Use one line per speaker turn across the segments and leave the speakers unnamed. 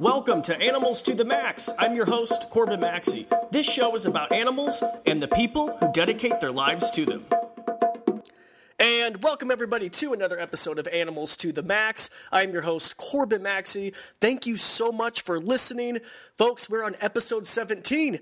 Welcome to Animals to the Max. I'm your host, Corbin Maxey. This show is about animals and the people who dedicate their lives to them. And welcome everybody to another episode of Animals to the Max. I'm your host, Corbin Maxey. Thank you so much for listening. Folks, we're on episode 17.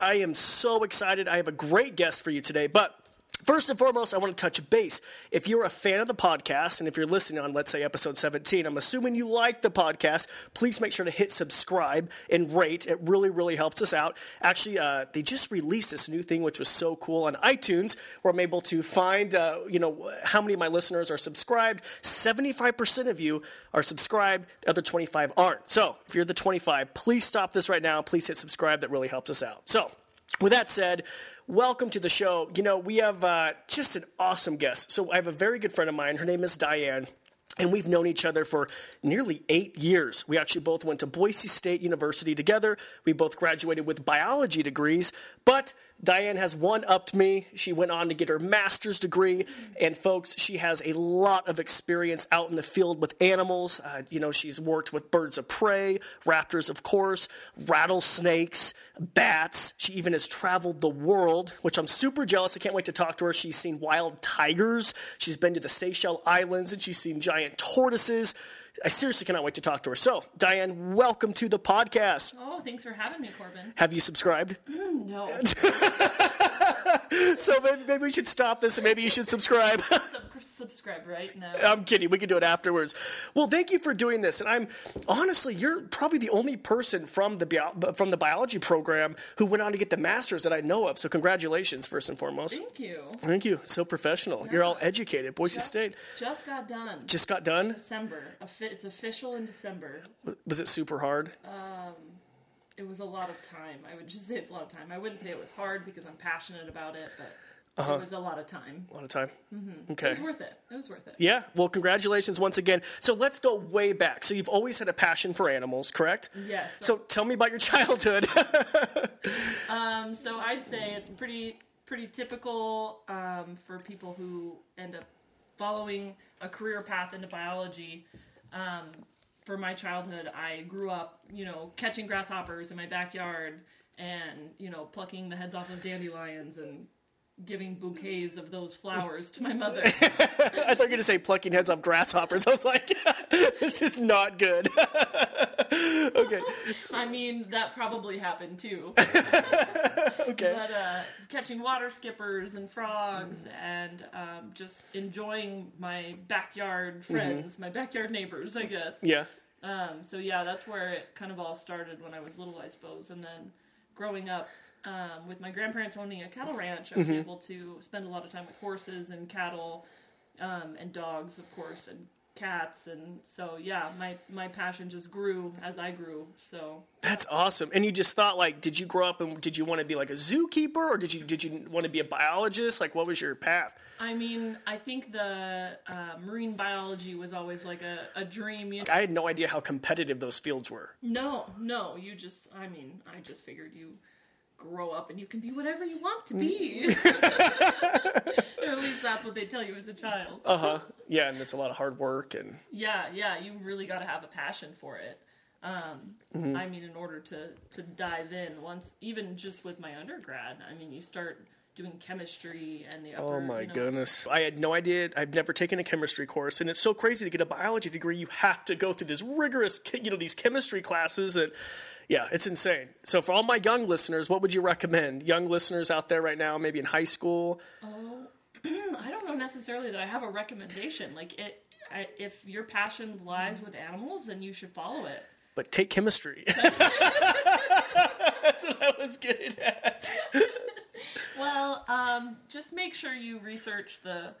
I am so excited. I have a great guest for you today, but First and foremost, I want to touch base. If you're a fan of the podcast, and if you're listening on, let's say, episode 17, I'm assuming you like the podcast, please make sure to hit subscribe and rate. It really, really helps us out. Actually, uh, they just released this new thing, which was so cool on iTunes, where I'm able to find, uh, you know, how many of my listeners are subscribed. 75% of you are subscribed, the other 25 aren't. So if you're the 25, please stop this right now. Please hit subscribe. That really helps us out. So, with that said, welcome to the show. You know, we have uh, just an awesome guest. So, I have a very good friend of mine. Her name is Diane. And we've known each other for nearly eight years. We actually both went to Boise State University together. We both graduated with biology degrees. But Diane has one upped me. She went on to get her master's degree. And folks, she has a lot of experience out in the field with animals. Uh, you know, she's worked with birds of prey, raptors, of course, rattlesnakes, bats. She even has traveled the world, which I'm super jealous. I can't wait to talk to her. She's seen wild tigers. She's been to the Seychelles Islands and she's seen giant tortoises. I seriously cannot wait to talk to her. So, Diane, welcome to the podcast.
Oh, thanks for having me, Corbin.
Have you subscribed?
Mm, no.
so maybe, maybe we should stop this and maybe you should subscribe.
Sub- subscribe right now.
I'm kidding. We can do it afterwards. Well, thank you for doing this. And I'm honestly, you're probably the only person from the bio, from the biology program who went on to get the masters that I know of. So congratulations, first and foremost.
Thank you.
Thank you. So professional. You're all educated. Boise
Just,
State
just got done.
just got done.
December. It's official in December.
Was it super hard?
Um, It was a lot of time. I would just say it's a lot of time. I wouldn't say it was hard because I'm passionate about it, but
Uh-huh.
it was a lot of time.
A lot of time.
It
Okay.
was worth it. It was worth it.
Yeah. Well, congratulations once again. So let's go way back. So you've always had a passion for animals, correct?
Yes.
So tell me about your childhood.
Um, so I'd say it's pretty pretty typical um, for people who end up following a career path into biology. Um, for my childhood, I grew up, you know, catching grasshoppers in my backyard and you know plucking the heads off of dandelions and giving bouquets of those flowers to my mother.
I thought you were going to say plucking heads off grasshoppers. I was like, this is not good. okay.
I mean, that probably happened too.
Okay.
But uh, catching water skippers and frogs and um, just enjoying my backyard friends, my backyard neighbors, I guess.
Yeah.
Um, so yeah, that's where it kind of all started when I was little, I suppose. And then growing up um, with my grandparents owning a cattle ranch, I was able to spend a lot of time with horses and cattle um, and dogs, of course, and cats. And so yeah, my my passion just grew as I grew. So
That's awesome. And you just thought like, did you grow up and did you want to be like a zookeeper or did you did you want to be a biologist? Like, what was your path?
I mean, I think the uh, marine biology was always like a, a dream. You
I had no idea how competitive those fields were.
no, no, you just, I mean, I just figured you grow up and you can be whatever you want to be. or at least that's what they tell you as a child.
Uh huh. Yeah, and it's a lot of hard work and
Yeah, yeah, you really got to have a passion for it. Um,
Mm-hmm.
I mean, in order to to dive in, once even just with my undergrad, I mean, you start doing chemistry and the upper.
Oh my
you know,
goodness. I had no idea. I've never taken a chemistry course and it's so crazy to get a biology degree. You have to go through this rigorous, you know, these chemistry classes and yeah, it's insane. So for all my young listeners, what would you recommend? Young listeners out there right now, maybe in high school?
Oh, I don't know necessarily that I have a recommendation. Like it, I, if your passion lies with animals, then you should follow it.
But take chemistry. That's what I was getting at.
Well, um, just make sure you research the,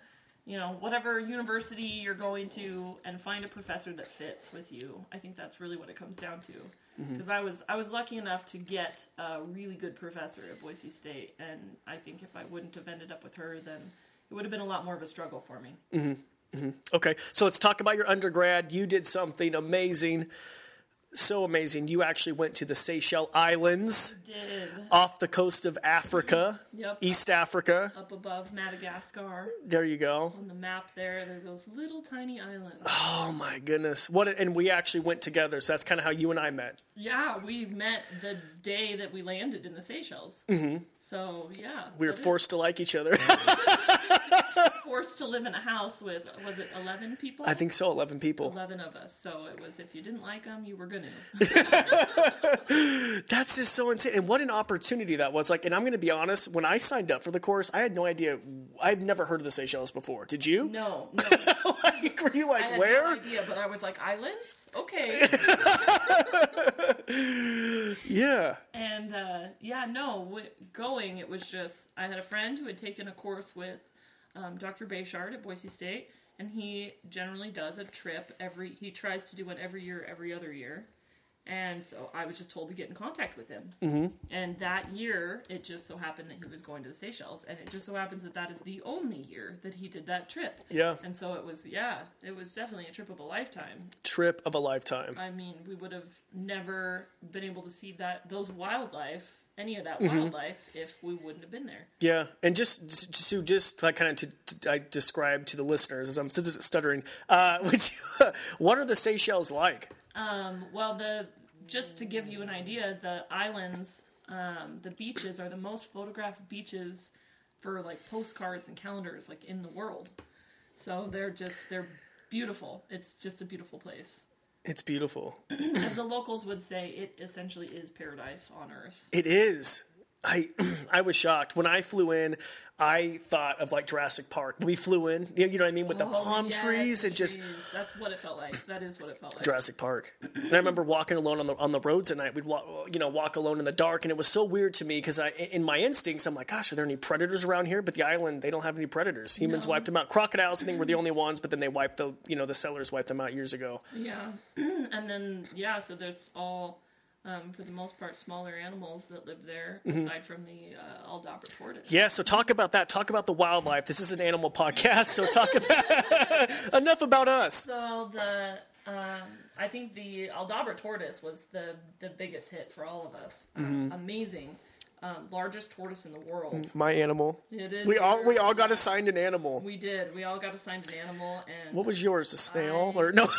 you know, whatever university you're going to, and find a professor that fits with you. I think that's really what it comes down to. Mm-hmm. Because I was I was lucky enough to get a really good professor at Boise State, and I think if I wouldn't have ended up with her, then it would have been a lot more of a struggle for me. Mm-hmm. Mm-hmm.
Okay, so let's talk about your undergrad. You did something amazing. So amazing. You actually went to the Seychelles Islands
Did
off the coast of Africa,
Yep.
East Africa.
up above Madagascar
There you go.
on the map there. There's those little tiny islands.
Oh my goodness. What a- and we actually went together. So that's kind of how you and I met.
Yeah, we met the day that we landed in the Seychelles. Mm-hmm. So yeah,
We were forced to like each other.
forced to live in a house with was it eleven people?
I think so, 11 people.
eleven of us. So it was if you didn't like them, you were gonna.
That's just so insane. And what an opportunity that was. Like, and I'm going to be honest, when I signed up for the course, I had no idea. I've never heard of the Seychelles before. Did you?
No, no,
like, were you
I
like,
had
where?
no idea. But I was like, islands, okay.
Yeah.
and uh, yeah, no, going it was just I had a friend who had taken a course with um, Dr. Bechard at Boise State, and he generally does a trip every. He tries to do one every year, every other year. And so I was just told to get in contact with him. Mm-hmm. And that year, it just so happened that he was going to the Seychelles, and it just so happens that that is the only year that he did that trip.
Yeah.
And so it was, yeah, it was definitely a trip of a lifetime.
Trip of a lifetime.
I mean, we would have never been able to see that those wildlife, any of
Mm-hmm.
that wildlife, if we wouldn't have been there.
Yeah, and just just- so just like kind of to, to I describe to the listeners as I'm st- stuttering, uh, which what are the Seychelles like?
Um, well, the just to give you an idea, the islands, um, the beaches are the most photographed beaches for like postcards and calendars, like in the world. So they're just they're beautiful. It's just a beautiful place.
It's beautiful.
As the locals would say, it essentially is paradise on earth.
It is. I I was shocked when I flew in. I thought of like Jurassic Park. We flew in, you know, you know what I mean, with the
Oh,
palm
yes,
trees and just
that's what it felt like. That is what it felt like.
Jurassic Park. And I remember walking alone on the on the roads at night. We'd walk, you know, walk alone in the dark, and it was so weird to me because I, in my instincts, I'm like, gosh, are there any predators around here? But the island, they don't have any predators. Humans
No.
wiped them out. Crocodiles, I think, were the only ones, but then they wiped the, you know, the settlers wiped them out years ago.
Yeah, and then yeah, so there's all, um, for the most part, smaller animals that live there, aside from the uh, Aldabra tortoise.
Yeah, so talk about that. Talk about the wildlife. This is an animal podcast, so talk about enough about us.
So the um, I think the Aldabra tortoise was the the biggest hit for all of us. Um, amazing, um, largest tortoise in the world.
My animal.
It is.
We all we all got assigned an animal.
We did. We all got assigned an animal, and
What was yours? A snail
I-
or no?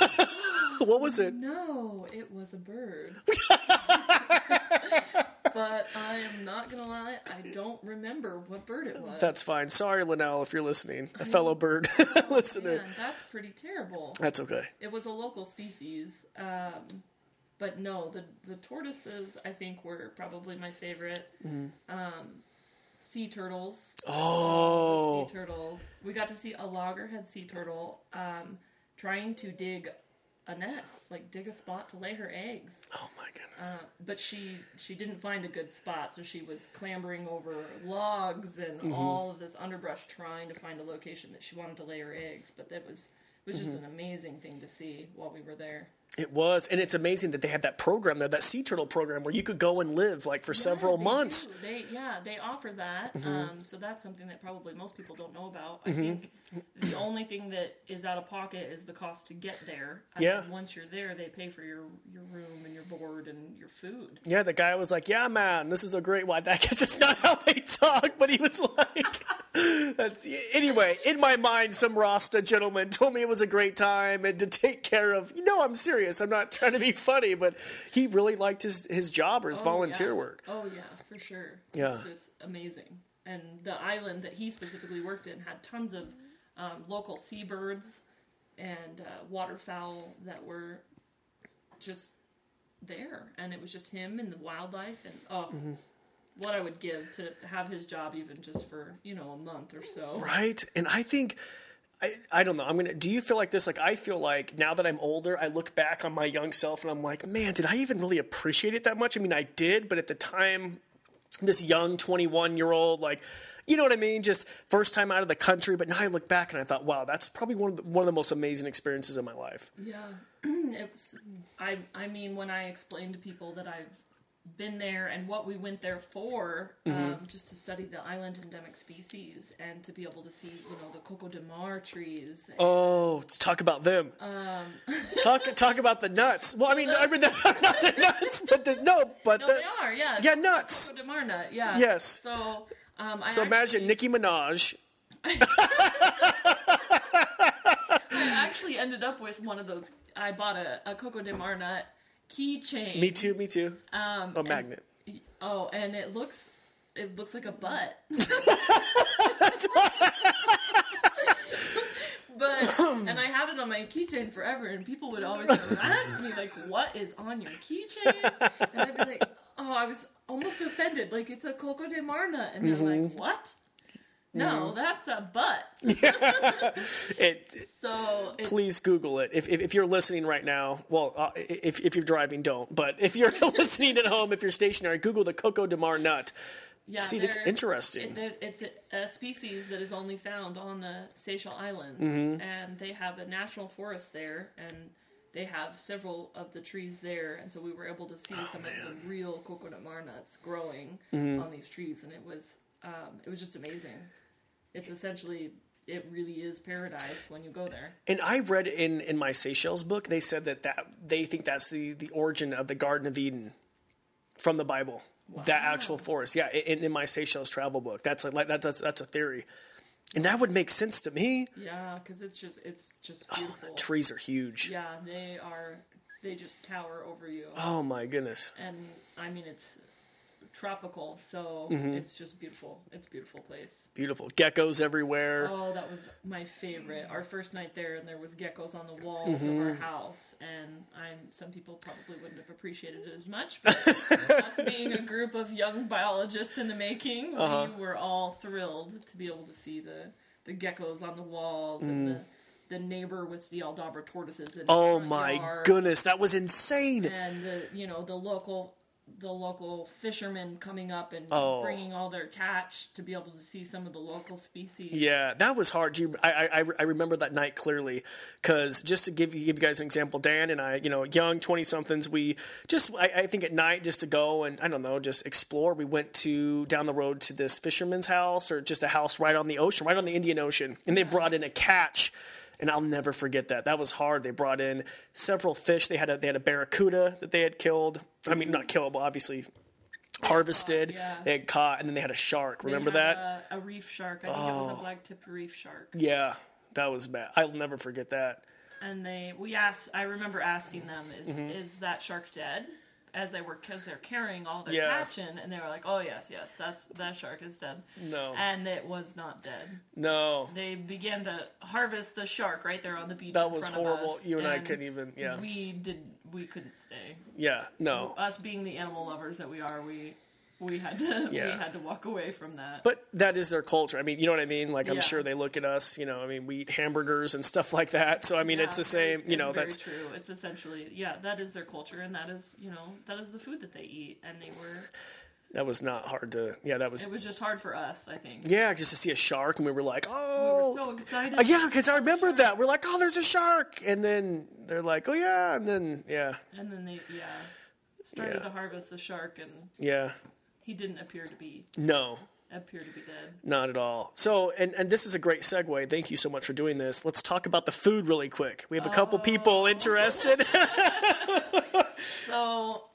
what was it?
No, it was a bird. but I am not gonna lie, I don't remember what bird it was.
That's fine. Sorry, Linnell, if you're listening, a fellow bird listener.
Man, that's pretty terrible.
That's okay.
It was a local species, um, but no, the the tortoises I think were probably my favorite. Um, sea turtles,
Oh,
sea turtles. We got to see a loggerhead sea turtle um, trying to dig a nest, like dig a spot to lay her eggs.
oh my goodness.
Uh, but she she didn't find a good spot, so she was clambering over logs and
Mm-hmm.
all of this underbrush trying to find a location that she wanted to lay her eggs. But that was it was just
Mm-hmm.
an amazing thing to see while we were there.
It was, and it's amazing that they have that program there, that sea turtle program, where you could go and live like for several
they
months.
do. They yeah they offer that.
Mm-hmm.
Um, so that's something that probably most people don't know about. I think the only thing that is out of pocket is the cost to get there. I
Yeah.
think once you're there, they pay for your your room and your board and your food.
Yeah, the guy was like, "Yeah, man, this is a great one." I guess it's not how they talk, but he was like, "That's anyway." In my mind, some Rasta gentleman told me it was a great time and to take care of. You know, I'm serious. I'm not trying to be funny, but he really liked his his job or his
Oh,
volunteer
yeah.
work.
Oh yeah, for sure.
Yeah.
it's just amazing. And the island that he specifically worked in had tons of um, local seabirds and uh, waterfowl that were just there, and it was just him and the wildlife, and oh.
Mm-hmm.
What I would give to have his job, even just for you know a month or so.
Right? And I think I, I don't know. I'm gonna. Do you feel like this? Like I feel like now that I'm older, I look back on my young self and I'm like, man, did I even really appreciate it that much? I mean, I did, but at the time, this young 21 year old, like, you know what I mean? Just first time out of the country. But now I look back and I thought, wow, that's probably one of the, one of the most amazing experiences of my life.
Yeah, it's. I. I mean, when I explain to people that I've been there and what we went there for, um, just to study the island endemic species and to be able to see, you know, the coco de mar trees.
Oh, let's talk about them. talk talk about the nuts. Well, I mean, I mean, the, not the nuts, but the no, but
no,
the
they are, yeah.
yeah nuts.
Coco de mar nut, yeah.
Yes.
So, um, I
So imagine
actually-
Nicki Minaj.
I actually ended up with one of those. I bought a, a Coco de Mar nut keychain.
Me too. Me too.
Um,
A
and-
magnet.
oh, and it looks it looks like a butt. but and I had it on my keychain forever, and people would always harass me like, "What is on your keychain?" And I'd be like, "Oh, I was almost offended. Like it's a Coco de Mar nut," and they're
Mm-hmm.
like, "What?" No, that's a butt.
It,
So it's,
please Google it if, if, if you're listening right now. Well, uh, if, if you're driving, don't. But if you're listening at home, if you're stationary, Google the Coco de Mar nut.
yeah,
See, it's interesting.
It, it's a, a species that is only found on the Seychelles Islands,
Mm-hmm.
and they have a national forest there, and they have several of the trees there, and so we were able to see some of the real coconut mar nuts growing
Mm-hmm.
on these trees, and it was um, it was just amazing. It's essentially it really is paradise when you go there.
And I read in in my Seychelles book, they said that, that they think that's the, the origin of the Garden of Eden from the Bible. That actual forest, yeah. In, in my Seychelles travel book, that's a, like that's that's that's a theory, and that would make sense to me.
Yeah, because it's just it's just
Oh, the trees are huge.
yeah, they are. They just tower over you.
Oh my goodness.
and I mean it's tropical, so
Mm-hmm.
it's just beautiful. It's a beautiful place.
Beautiful geckos everywhere.
Oh, that was my favorite. Our first night there, and there was geckos on the walls of mm-hmm. our house, and I'm some people probably wouldn't have appreciated it as much. But us being a group of young biologists in the making, we uh-huh. were all thrilled to be able to see the the geckos on the walls and mm. the. The neighbor with the Aldabra tortoises in
Oh my
yard
goodness, that was insane.
and the you know the local the local fishermen coming up and
Oh.
bringing all their catch to be able to see some of the local species.
Yeah, that was hard. You, I, I, I remember that night clearly because just to give you, give you guys an example, Dan and I, you know, young twenty somethings, we just, I, I think at night just to go and I don't know, just explore. We went to down the road to this fisherman's house or just a house right on the ocean, right on the Indian Ocean, and they brought in a catch. And I'll never forget that. That was hard. They brought in several fish. They had a they had a barracuda that they had killed. I mean, not killed, but obviously harvested.
yeah.
They had caught, and then they had a shark.
They
Remember
had
that?
A, a reef shark. I think it was a black tipped reef shark.
Yeah, that was bad. I'll never forget that.
And they we asked. I remember asking them, "Is
Mm-hmm.
is that shark dead?" As they were, because they're carrying all their
Yeah.
catch in, and they were like, "Oh yes, yes, that's that shark is dead."
No,
And it was not dead.
no,
They began to harvest the shark right there on the beach.
that
in
was
front
horrible.
Of us,
You and, I couldn't even. Yeah,
We did. We couldn't stay.
yeah, no.
Us being the animal lovers that we are, we we had to
Yeah.
we had to walk away from that.
But that is their culture. I mean, you know what I mean. Like I'm
Yeah.
sure they look at us. You know, I mean, we eat hamburgers and stuff like that. So I mean, it's the same. You know, that's
true. It's essentially yeah, that is their culture, and that is you know that is the food that they eat, and they were.
that was not hard to. Yeah, that was.
It was just hard for us, I think.
yeah, just to see a shark, and we were like,
We
oh.
were so excited.
Uh, yeah, because I remember that. We're like, oh, there's a shark, and then they're like, oh yeah, and then yeah,
And then they yeah started
Yeah.
to harvest the shark, and
yeah,
he didn't appear to be
no,
appear to be dead.
Not at all. So, and, and this is a great segue. Thank you so much for doing this. Let's talk about the food really quick. We have a couple people interested.
So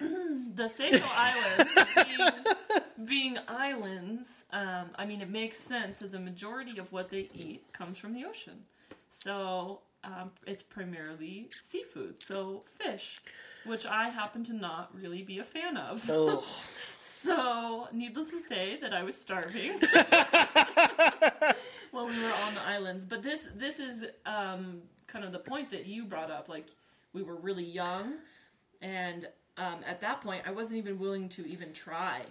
the Seychelles Islands being, being islands, um, I mean, it makes sense that the majority of what they eat comes from the ocean. So um, it's primarily seafood, so fish, which I happen to not really be a fan of.
oh,
So, needless to say, that I was starving while we were on the islands. But this this is um, kind of the point that you brought up. Like we were really young, and um, at that point, I wasn't even willing to even try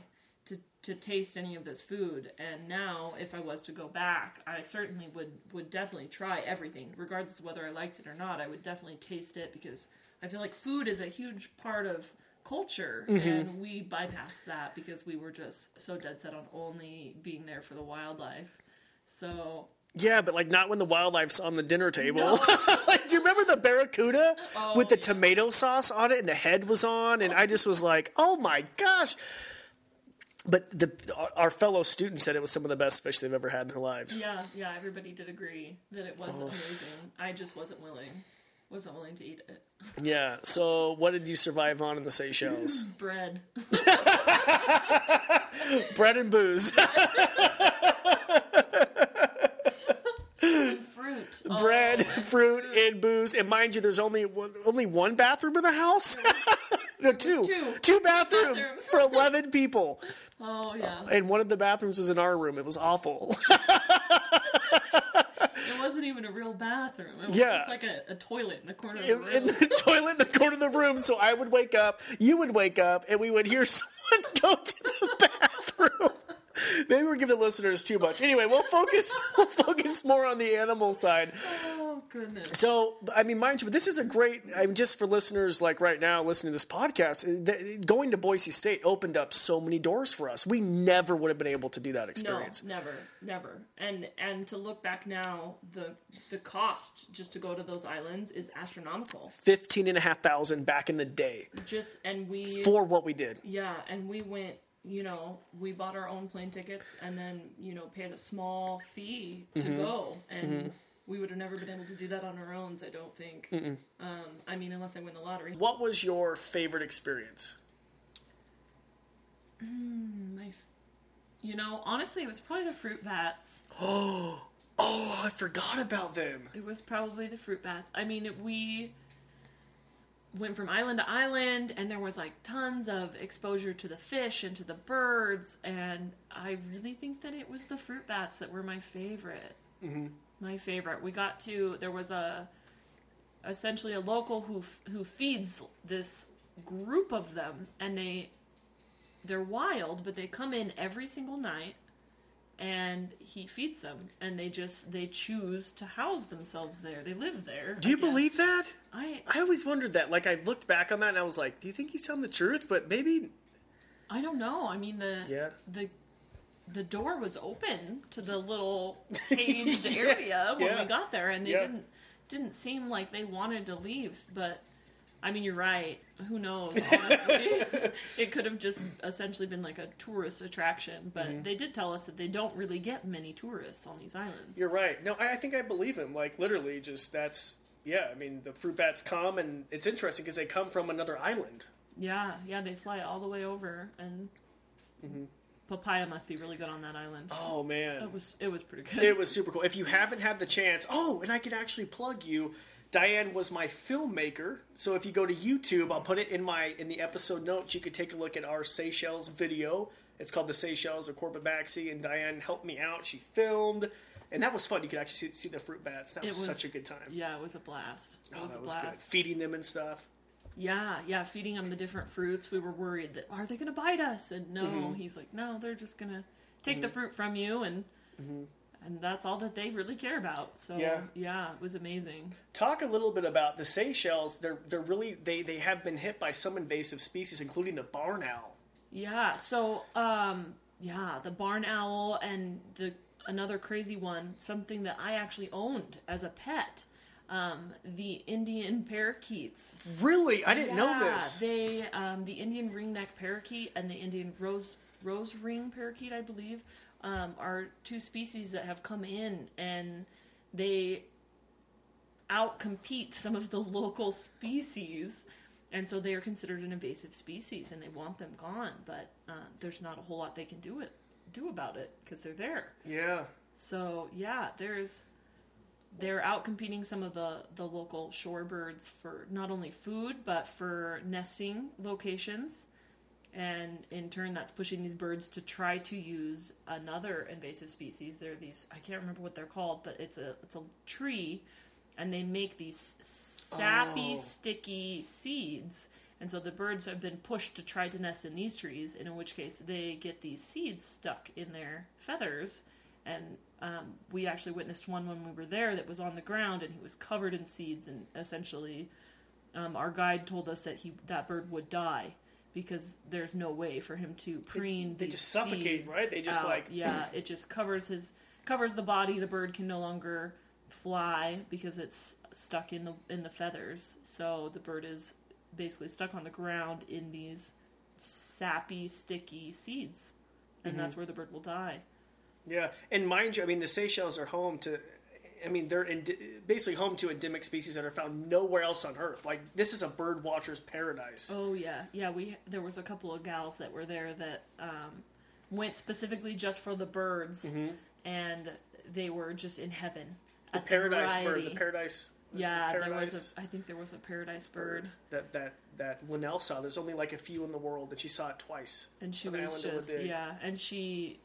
to to taste any of this food. And now, if I was to go back, I certainly would would definitely try everything, regardless of whether I liked it or not. I would definitely taste it because I feel like food is a huge part of culture mm-hmm. and we bypassed that because we were just so dead set on only being there for the wildlife so
Yeah, but like not when the wildlife's on the dinner table. like, do you remember the barracuda
Oh,
with the
yeah.
tomato sauce on it and the head was on? And I just was like, oh my gosh. But the our- our fellow students said it was some of the best fish they've ever had in their lives.
Yeah, yeah, everybody did agree that it was oh. amazing. I just wasn't willing. Wasn't willing to eat it.
Yeah. So, what did you survive on in the Seychelles?
Bread.
Bread and booze.
and fruit. Oh,
Bread, fruit, and booze. And mind you, there's only only one bathroom in the house. no, two.
Two.
Two bathrooms
Bathrooms.
for eleven people.
Oh yeah.
And one of the bathrooms was in our room. It was awful.
It wasn't even a real bathroom. It was
Yeah.
just like a, a toilet in the corner of the room.
in the toilet in the corner of the room. So I would wake up, you would wake up, and we would hear someone go to the bathroom. Maybe we're giving the listeners too much. Anyway, we'll focus. We'll focus more on the animal side.
oh goodness.
So, I mean, mind you, but this is a great. I mean, just for listeners like right now listening to this podcast, eh, th- going to Boise State opened up so many doors for us. We never would have been able to do that experience.
No, never, never. And and to look back now, the the cost just to go to those islands is astronomical.
Fifteen and a half thousand back in the day
Just and we
for what we did.
yeah, and we went. You know, we bought our own plane tickets and then you know paid a small fee to
Mm-hmm.
go, and we would have never been able to do that on our own. I don't think. Um, I mean, unless I win the lottery.
What was your favorite experience?
My, f- you know, honestly, it was probably the fruit bats.
Oh, oh, I forgot about them.
It was probably the fruit bats. I mean, we went from island to island, and there was like tons of exposure to the fish and to the birds, and I really think that it was the fruit bats that were my favorite. Mm-hmm. My favorite. We got to there was a essentially a local who who feeds this group of them, and they they're wild, but they come in every single night and he feeds them and they just they choose to house themselves there they live there
Do you believe that?
i
I always wondered that. Like, I looked back on that and I was like, do you think he's telling the truth? But maybe,
i don't know i mean the
Yeah.
the the door was open to the little caged area when
yeah.
we got there and they
Yeah.
didn't didn't seem like they wanted to leave but i mean you're right who knows honestly it could have just essentially been like a tourist attraction but
Mm-hmm.
they did tell us that they don't really get many tourists on these islands
you're right. No, I, I think I believe him. Like, literally, just that's, yeah, I mean, the fruit bats come, and it's interesting because they come from another island.
Yeah, yeah, they fly all the way over, and papaya must be really good on that island.
Oh, man.
It was it was pretty good.
It was super cool. If you haven't had the chance, oh, and I can actually plug you. Diane was my filmmaker, so if you go to YouTube, I'll put it in my in the episode notes. You could take a look at our Seychelles video. It's called the Seychelles of Corbin Maxey, and Diane helped me out. She filmed, and that was fun. You could actually see, see the fruit bats. That was,
was-
such a good time.
yeah, it was a blast. It
oh,
was a
that was good.
blast.
Feeding them and stuff.
Yeah, yeah, feeding them the different fruits. We were worried that are they going to bite us? And no,
Mm-hmm.
he's like, no, they're just going to take the fruit from you, and and that's all that they really care about. So.
Yeah.
yeah, it was amazing.
Talk a little bit about the Seychelles. They're they're really they they have been hit by some invasive species, including the barn owl.
Yeah. So, um, yeah, the barn owl and the another crazy one, something that I actually owned as a pet, um, the Indian parakeets.
Really, I didn't know this.
They, um, the Indian ringneck parakeet and the Indian rose rose ring parakeet, I believe, um, are two species that have come in and they outcompete some of the local species. And so they are considered an invasive species, and they want them gone. But uh, there's not a whole lot they can do it do about it because they're there.
yeah.
So yeah, there's they're out competing some of the the local shorebirds for not only food but for nesting locations. And in turn, that's pushing these birds to try to use another invasive species. They're these I can't remember what they're called, but it's a it's a tree, and they make these sappy,
Oh.
sticky seeds. And so the birds have been pushed to try to nest in these trees, and in which case they get these seeds stuck in their feathers. And um, we actually witnessed one when we were there that was on the ground, and he was covered in seeds. And essentially, um, our guide told us that he that bird would die because there's no way for him to preen.
they
these
just suffocate,
seeds
right? They just,
out.
like-
yeah, it just covers his covers the body. The bird can no longer fly because it's stuck in the in the feathers. So the bird is basically stuck on the ground in these sappy, sticky seeds, and mm-hmm. that's where the bird will die.
Yeah, and mind you, I mean the Seychelles are home to. I mean, they're in, basically home to endemic species that are found nowhere else on Earth. Like this is a bird watcher's paradise.
Oh yeah, yeah. We there was a couple of gals that were there that um, went specifically just for the birds,
Mm-hmm.
and they were just in heaven.
the paradise bird, the paradise.
Yeah, there
paradise
was. A, I think there was a paradise bird,
that that that Linnell saw. There's only like a few in the world, and she saw it twice.
and she was just yeah, and she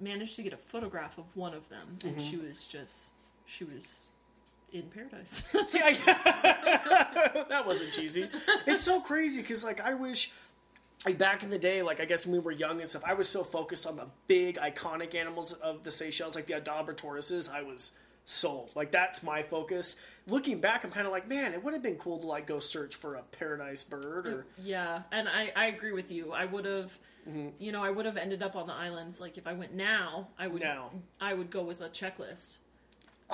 managed to get a photograph of one of them, and she was just she was in paradise.
See, I, that wasn't cheesy. It's so crazy because, like, I wish, like, back in the day, like, I guess when we were young and stuff, I was so focused on the big, iconic animals of the Seychelles, like the Aldabra tortoises. I was sold. Like, that's my focus. Looking back, I'm kind of like, man, it would have been cool to, like, go search for a paradise bird or.
Yeah, and I, I agree with you. I would have,
Mm-hmm.
you know, I would have ended up on the islands. Like if I went now, I would
Now.
I would go with a checklist.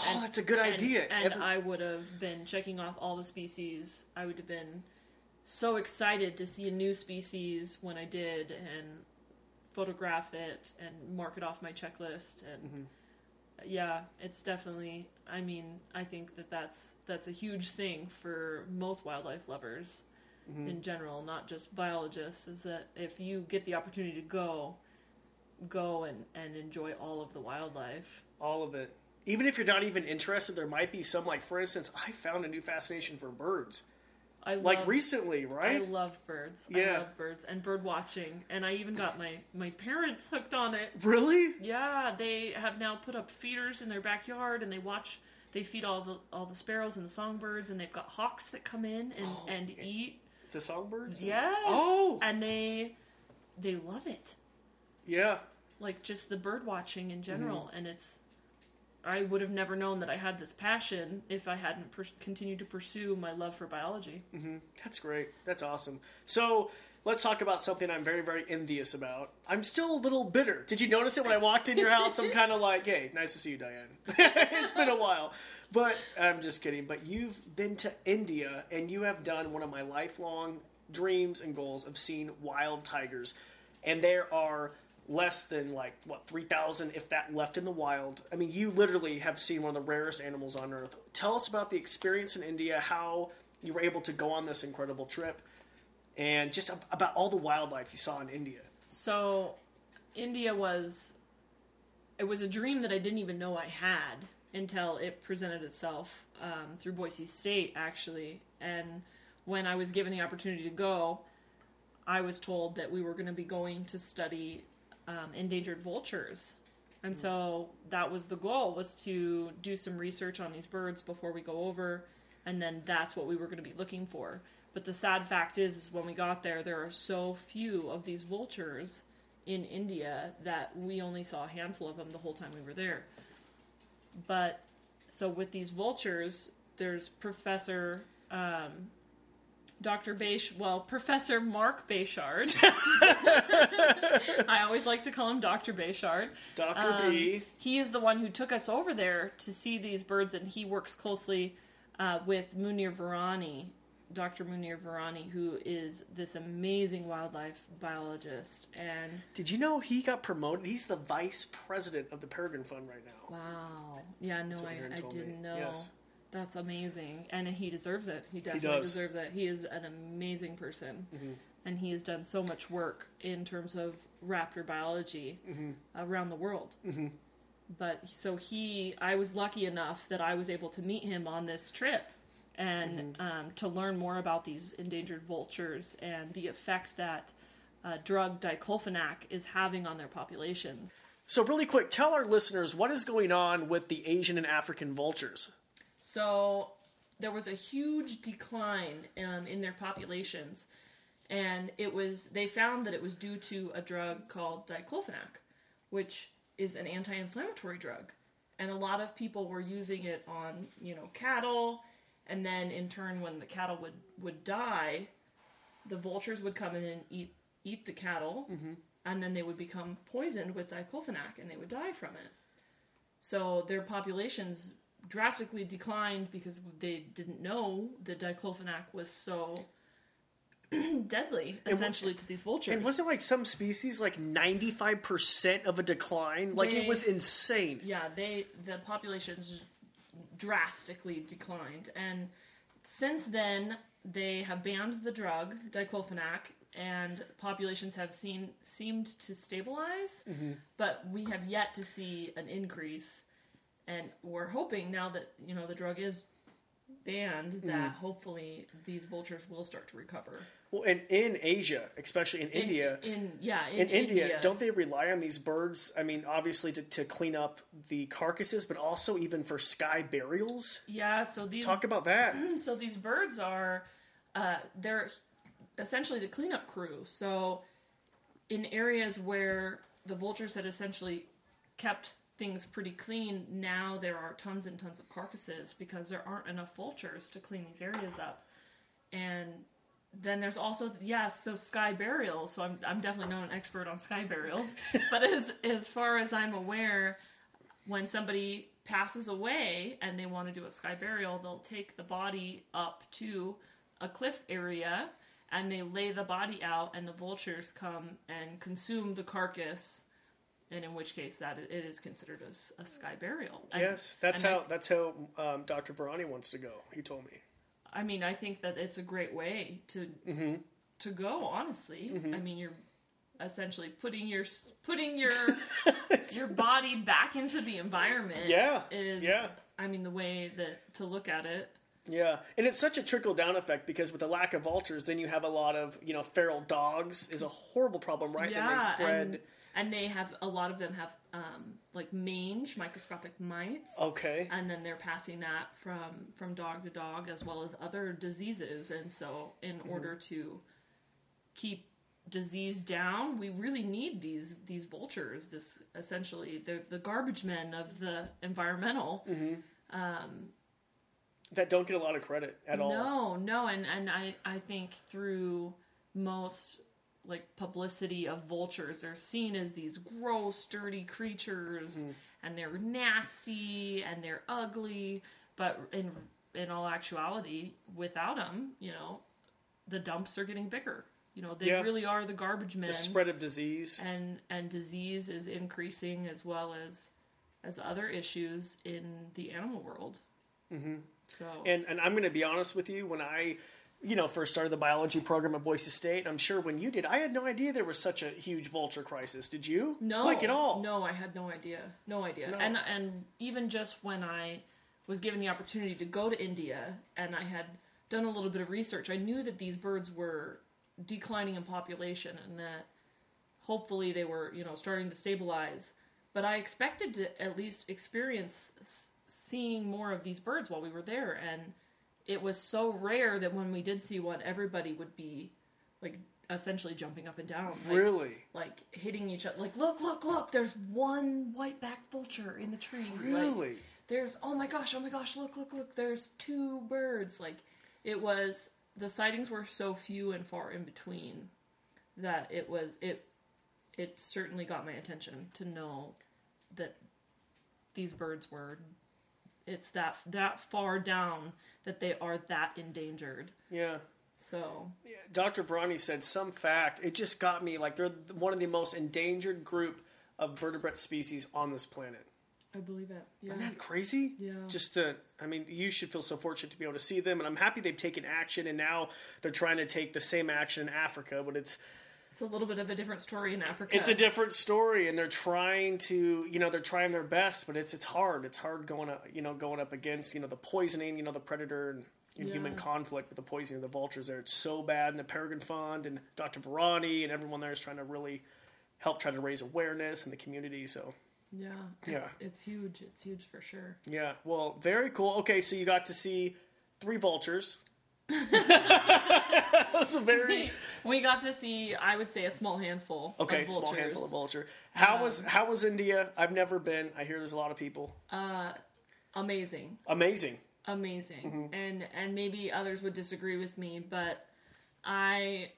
Oh, that's a good
And,
idea.
and
Every-
I would have been checking off all the species. I would have been so excited to see a new species when I did and photograph it and mark it off my checklist and
Mm-hmm.
yeah it's definitely i mean i think that that's that's a huge thing for most wildlife lovers
Mm-hmm.
in general not just biologists is that if you get the opportunity to go go and and enjoy all of the wildlife
all of it. Even if you're not even interested, there might be some, like, for instance, I found a new fascination for birds.
i love
Like, recently, right?
I love birds.
Yeah.
I love birds and bird watching, and I even got my my parents hooked on it.
Really?
Yeah, they have now put up feeders in their backyard, and they watch. They feed all the all the sparrows and the songbirds, and they've got hawks that come in and,
Oh,
and eat.
The songbirds?
Yes.
Oh!
and they they love it.
Yeah.
Like just the bird watching in general,
Mm-hmm.
and it's. I would have never known that I had this passion if I hadn't pers- continued to pursue my love for biology. Mm-hmm.
That's great. That's awesome. So let's talk about something I'm very, very envious about. I'm still a little bitter. Did you notice it when I walked in your house? I'm kind of like, hey, nice to see you, Diane. it's been a while. But I'm just kidding. But you've been to India and you have done one of my lifelong dreams and goals of seeing wild tigers. And there are less than like what 3000 if that left in the wild. I mean you literally have seen one of the rarest animals on earth. Tell us about the experience in india how you were able to go on this incredible trip and just about all the wildlife you saw in india.
So, India was it was a dream that I didn't even know I had until it presented itself um, through Boise State, actually. And when I was given the opportunity to go, I was told that we were going to be going to study um, endangered vultures. And so that was the goal was to do some research on these birds before we go over and then that's what we were going to be looking for. But the sad fact is, is when we got there there are so few of these vultures in India that we only saw a handful of them the whole time we were there. But so with these vultures, there's Professor um, Dr. Baysh, well, Professor Mark Bechard. I always like to call him Dr. Bechard.
dr
Um,
b
He is the one who took us over there to see these birds, and he works closely uh, with Munir Virani, Dr. Munir Virani, who is this amazing wildlife biologist. And
did you know he got promoted he's the vice president of the peregrine fund right now
wow, yeah, no, I, I didn't know.
Yes.
That's amazing, and he deserves it. He definitely
does.
deserves it. He is an amazing person,
Mm-hmm.
and he has done so much work in terms of raptor biology
Mm-hmm.
around the world. But so he, I was lucky enough that I was able to meet him on this trip and
Mm-hmm.
um, to learn more about these endangered vultures and the effect that uh, drug diclofenac is having on their populations.
so really quick tell our listeners what is going on with the asian and african vultures
So there was a huge decline um, in their populations, and it was they found that it was due to a drug called diclofenac, which is an anti-inflammatory drug, and a lot of people were using it on you know cattle, and then in turn when the cattle would would die, the vultures would come in and eat eat the cattle, and then they would become poisoned with diclofenac, and they would die from it. So their populations drastically declined because they didn't know that diclofenac was so deadly, essentially, to these vultures.
And wasn't like some species like ninety five percent of a decline? Like
They-
it was insane.
yeah, they the populations drastically declined, and since then they have banned the drug diclofenac, and populations have seen seemed to stabilize, mm-hmm. but we have yet to see an increase, and we're hoping now that you know the drug is banned that hopefully these vultures will start to recover.
Well, and in Asia, especially in,
In-
India,
in, yeah, in,
in India,
India,
don't they rely on these birds? I mean, obviously to, to clean up the carcasses, but also even for sky burials.
Yeah, so these
Talk about that.
so these birds are uh, they're essentially the cleanup crew so in areas where the vultures had essentially kept things pretty clean now there are tons and tons of carcasses because there aren't enough vultures to clean these areas up and then there's also yes so sky burials so i'm, I'm definitely not an expert on sky burials but as as far as i'm aware when somebody passes away and they want to do a sky burial, they'll take the body up to a cliff area and they lay the body out, and the vultures come and consume the carcass. And in which case, that it is considered as a sky burial. And-
Yes, that's
and I-
how that's how um, Dr. Virani wants to go. He told me.
I mean, I think that it's a great way to
Mm-hmm.
to go. Honestly, I mean, you're essentially putting your putting your your body back into the environment.
Yeah,
is
yeah.
I mean, the way that to look at it.
Yeah, and it's such a trickle down effect because with the lack of vultures, then you have a lot of you know feral dogs is a horrible problem, right? then they spread.
and and they have a lot of them have um, like mange, microscopic mites.
Okay.
and then they're passing that from from dog to dog as well as other diseases and so in
Mm-hmm.
order to keep disease down we really need these these vultures this essentially they're the garbage men of the environmental um
that don't get a lot of credit at all.
no no and and i i think through most like publicity of vultures they're seen as these gross dirty creatures and they're nasty and they're ugly but in in all actuality without them you know the dumps are getting bigger you know they
Yeah.
really are the garbage men
The spread of disease.
and and disease is increasing as well as as other issues in the animal world mm-hmm. so
And and I'm going to be honest with you, when I, you know, first started the biology program at Boise State, I'm sure when you did, I had no idea there was such a huge vulture crisis. Did you?
No,
like at all.
No, I had no idea. No idea.
No.
And and even just when I was given the opportunity to go to India and I had done a little bit of research, I knew that these birds were declining in population and that hopefully they were, you know, starting to stabilize. But I expected to at least experience seeing more of these birds while we were there and it was so rare that when we did see one everybody would be like essentially jumping up and down like,
Really?
like hitting each other. Like, look, look, look! There's one white-backed vulture in the tree. Like,
Really?
there's oh my gosh, oh my gosh! Look, look, look! There's two birds. Like, it was the sightings were so few and far in between that it was it it certainly got my attention to know that these birds were it's that that far down that they are that endangered.
Yeah.
So
Dr. Virani said some fact. It just got me like they're one of the most endangered group of vertebrate species on this planet.
I believe it. Yeah.
Isn't that crazy?
Yeah.
Just to, I mean, you should feel so fortunate to be able to see them, and I'm happy they've taken action, and now they're trying to take the same action in Africa, but it's
It's a little bit of a different story in Africa.
it's a different story, and they're trying to, you know, they're trying their best, but it's it's hard. It's hard going up, you know, going up against, you know, the poisoning, you know, the predator and. and Human conflict with the poisoning of the vultures there. It's so bad, and the Peregrine Fund and Dr. Virani and everyone there is trying to really help try to raise awareness in the community. So
Yeah, it's, it's huge. It's huge for sure.
Yeah, well, very cool. Okay, so you got to see three vultures. That's a very
We got to see, I would say, a small handful.
okay,
of
small handful of vulture. How was how was India? I've never been. I hear there's a lot of people.
Uh, Amazing,
Amazing.
amazing,
Mm-hmm.
and and maybe others would disagree with me, but I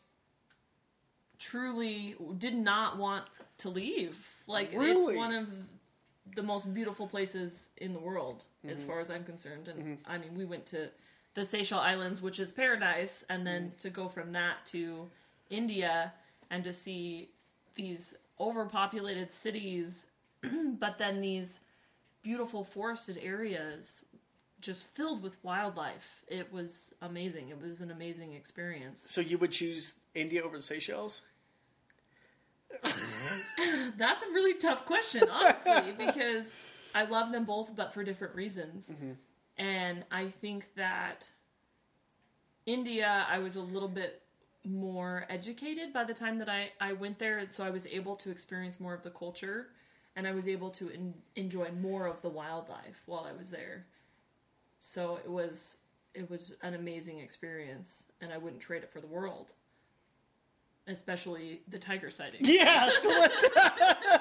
truly did not want to leave. Like
Really?
it's one of the most beautiful places in the world, as far as I'm concerned. And I mean, we went to the Seychelles Islands, which is paradise, and then mm. to go from that to India and to see these overpopulated cities, but then these beautiful forested areas just filled with wildlife. It was amazing. It was an amazing experience.
So you would choose India over the Seychelles?
That's a really tough question, honestly, because I love them both, but for different reasons. Mm-hmm. And I think that India, I was a little bit more educated by the time that I, I went there, and so I was able to experience more of the culture, and I was able to en- enjoy more of the wildlife while I was there. So it was it was an amazing experience, and I wouldn't trade it for the world. Especially the tiger sighting.
Yeah, so let's.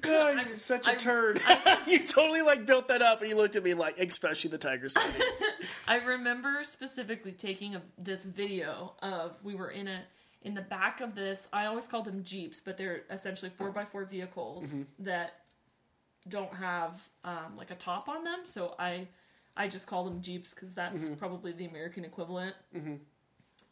God, you're such a turd. you totally like built that up, and you looked at me like, especially the tiger sightings.
I remember specifically taking a, this video of we were in a in the back of this. I always called them jeeps, but they're essentially four x four vehicles that don't have um, like a top on them. So I I just call them jeeps because that's probably the American equivalent.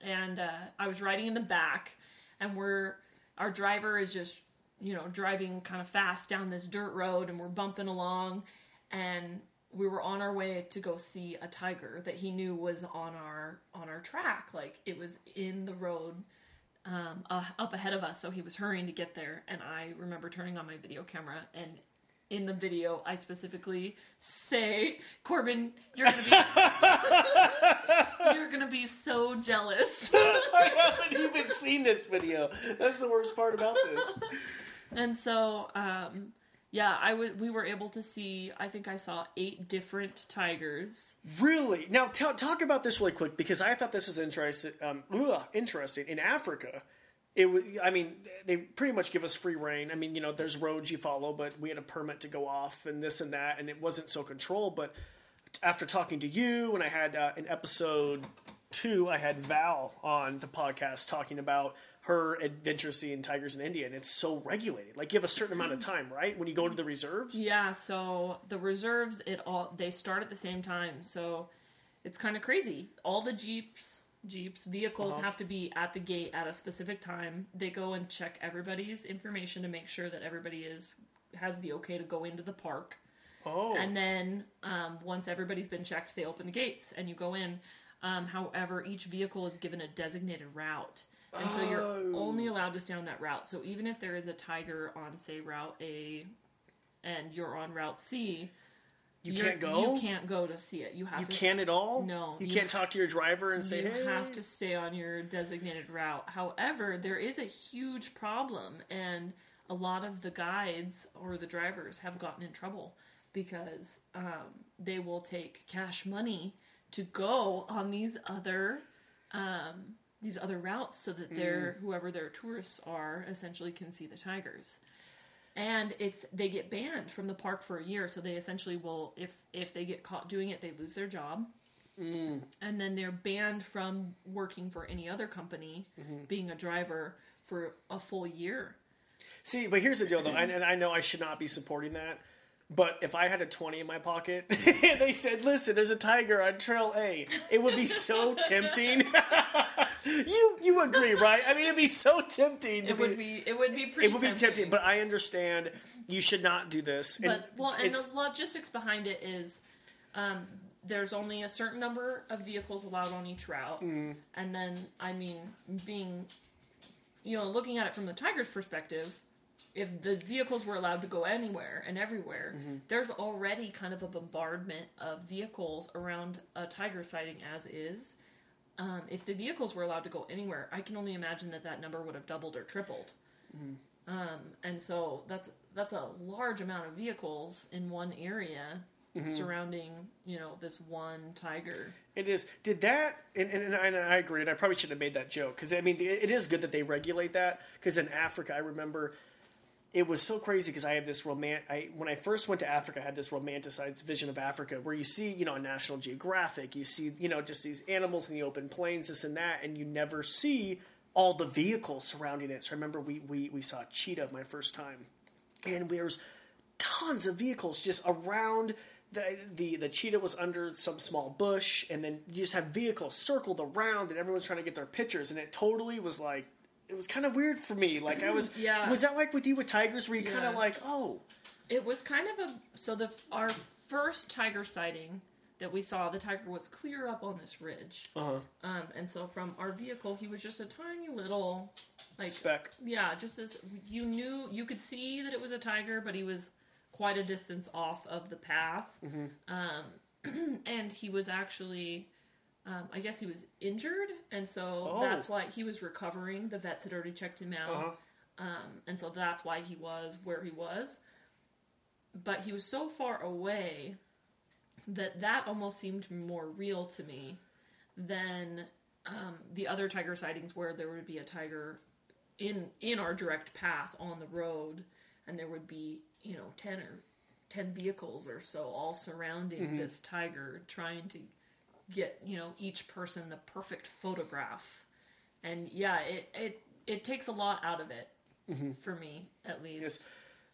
And uh, I was riding in the back, and we're our driver is just you know driving kind of fast down this dirt road, and we're bumping along, and we were on our way to go see a tiger that he knew was on our on our track like it was in the road um, uh, up ahead of us so he was hurrying to get there and i remember turning on my video camera and in the video i specifically say corbin you're gonna be you're gonna be so jealous
I haven't even seen this video. That's the worst part about this.
And so, um, yeah, I w- we were able to see. I think I saw eight different tigers.
Really? Now, t- talk about this really quick because I thought this was interesting. Um, ugh, interesting in Africa. It was. I mean, they pretty much give us free rein. I mean, you know, there's roads you follow, but we had a permit to go off and this and that, and it wasn't so controlled. But after talking to you, and I had uh, in episode two, I had Val on the podcast talking about her adventure seeing tigers in India, and it's so regulated. Like you have a certain amount of time, right? When you go to the reserves.
Yeah, so the reserves, it all they start at the same time. So it's kind of crazy. All the jeeps, jeeps, vehicles
Uh-huh.
have to be at the gate at a specific time. They go and check everybody's information to make sure that everybody is has the okay to go into the park.
Oh,
And then um, once everybody's been checked, they open the gates and you go in. Um, however, each vehicle is given a designated route. And so you're
Oh.
only allowed to stay on that route. So even if there is a tiger on, say, Route A and you're on Route C,
you can't go.
You can't go to see it. You have
You
to
can't
s-
at all.
No.
you, can't talk to your driver and say,
You
"Hey."
have to stay on your designated route. However, there is a huge problem, and a lot of the guides or the drivers have gotten in trouble because um, they will take cash money to go on these other um, these other routes so that their mm. whoever their tourists are essentially can see the tigers. And it's they get banned from the park for a year so they essentially will if if they get caught doing it they lose their job. Mm. And then they're banned from working for any other company mm-hmm. being a driver for a full year.
See, but here's the deal, though, and, and I know I should not be supporting that. But if I had a twenty in my pocket and they said, "Listen, there's a tiger on Trail A," it would be so tempting. you you agree, right? I mean, it'd be so tempting. To
it would be it would be pretty
it would be tempting, but I understand you should not do this. And
but well and the logistics behind it is um, there's only a certain number of vehicles allowed on each route
Mm-hmm.
and then i mean being you know looking at it from the tiger's perspective if the vehicles were allowed to go anywhere and everywhere
Mm-hmm.
there's already kind of a bombardment of vehicles around a tiger sighting as is um, if the vehicles were allowed to go anywhere i can only imagine that that number would have doubled or tripled um, and so that's that's a large amount of vehicles in one area
Mm-hmm.
surrounding you know this one tiger.
It is. Did that? And, and, and I, agree. And I probably shouldn't have made that joke because I mean it is good that they regulate that. Because in Africa, I remember it was so crazy because I had this romant. I when I first went to Africa, I had this romanticized vision of Africa where you see, you know, on National Geographic, you see, you know, just these animals in the open plains, this and that, and you never see all the vehicles surrounding it. So I remember we we we saw cheetah my first time, and there's tons of vehicles just around. The, the the cheetah was under some small bush, and then you just have vehicles circled around, and everyone's trying to get their pictures, and it totally was like it was kind of weird for me. Like I was,
Yeah.
Was that like with you with tigers, where you kind of like, oh,
It was kind of a so the our first tiger sighting that we saw, the tiger was clear up on this ridge,
uh huh,
um, and so from our vehicle, he was just a tiny little, like
speck.
yeah, just as you knew you could see that it was a tiger, but he was quite a distance off of the path, um, and he was actually. Um, I guess he was injured, and so
Oh.
that's why he was recovering. The vets had already checked him out.
Uh-huh.
Um, and so that's why he was where he was. But he was so far away that that almost seemed more real to me than um, the other tiger sightings where there would be a tiger in in our direct path on the road, and there would be you know ten or ten vehicles or so all surrounding this tiger, trying to get you know each person the perfect photograph. And yeah, it it it takes a lot out of it for me at least.
Yes.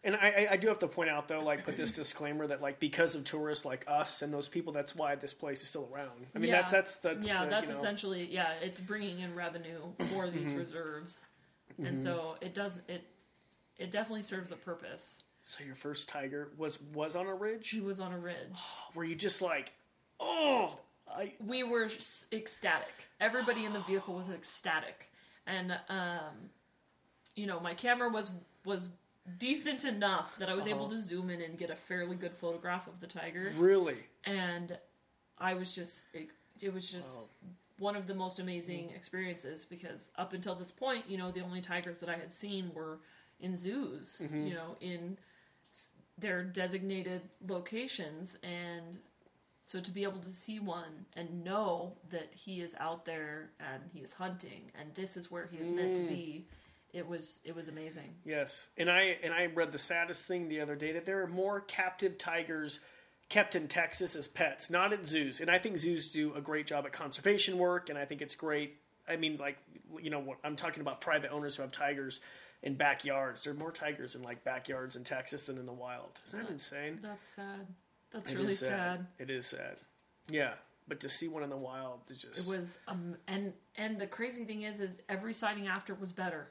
And I, I- I do have to point out though, like put this disclaimer that like because of tourists like us and those people, that's why this place is still around. I mean,
Yeah.
that's that's that's
yeah,
the,
that's
you know,
essentially yeah. It's bringing in revenue for these
Mm-hmm.
reserves, and so it does it. It definitely serves a purpose.
So your first tiger was was on a ridge.
He was on a ridge.
Were you just like, oh, I
We were ecstatic. Everybody in the vehicle was ecstatic, and um, you know, my camera was was decent enough that I was
Uh-huh.
able to zoom in and get a fairly good photograph of the tiger.
really?
and I was just it, it was just one of the most amazing experiences because up until this point, you know, the only tigers that I had seen were in zoos, you know, in their designated locations and so to be able to see one and know that he is out there and he is hunting and this is where he is meant to be, mm. it was it was amazing.
Yes. And I and I read the saddest thing the other day that there are more captive tigers kept in Texas as pets, not at zoos. And I think zoos do a great job at conservation work, and I think it's great. I mean, like you know, what- I'm talking about private owners who have tigers in backyards. There are more tigers in like backyards in Texas than in the wild. Isn't that insane?
That's sad. That's
It
really
is
sad.
It is sad. Yeah, but to see one in the wild, it just
It was um and and the crazy thing is is every sighting after was better.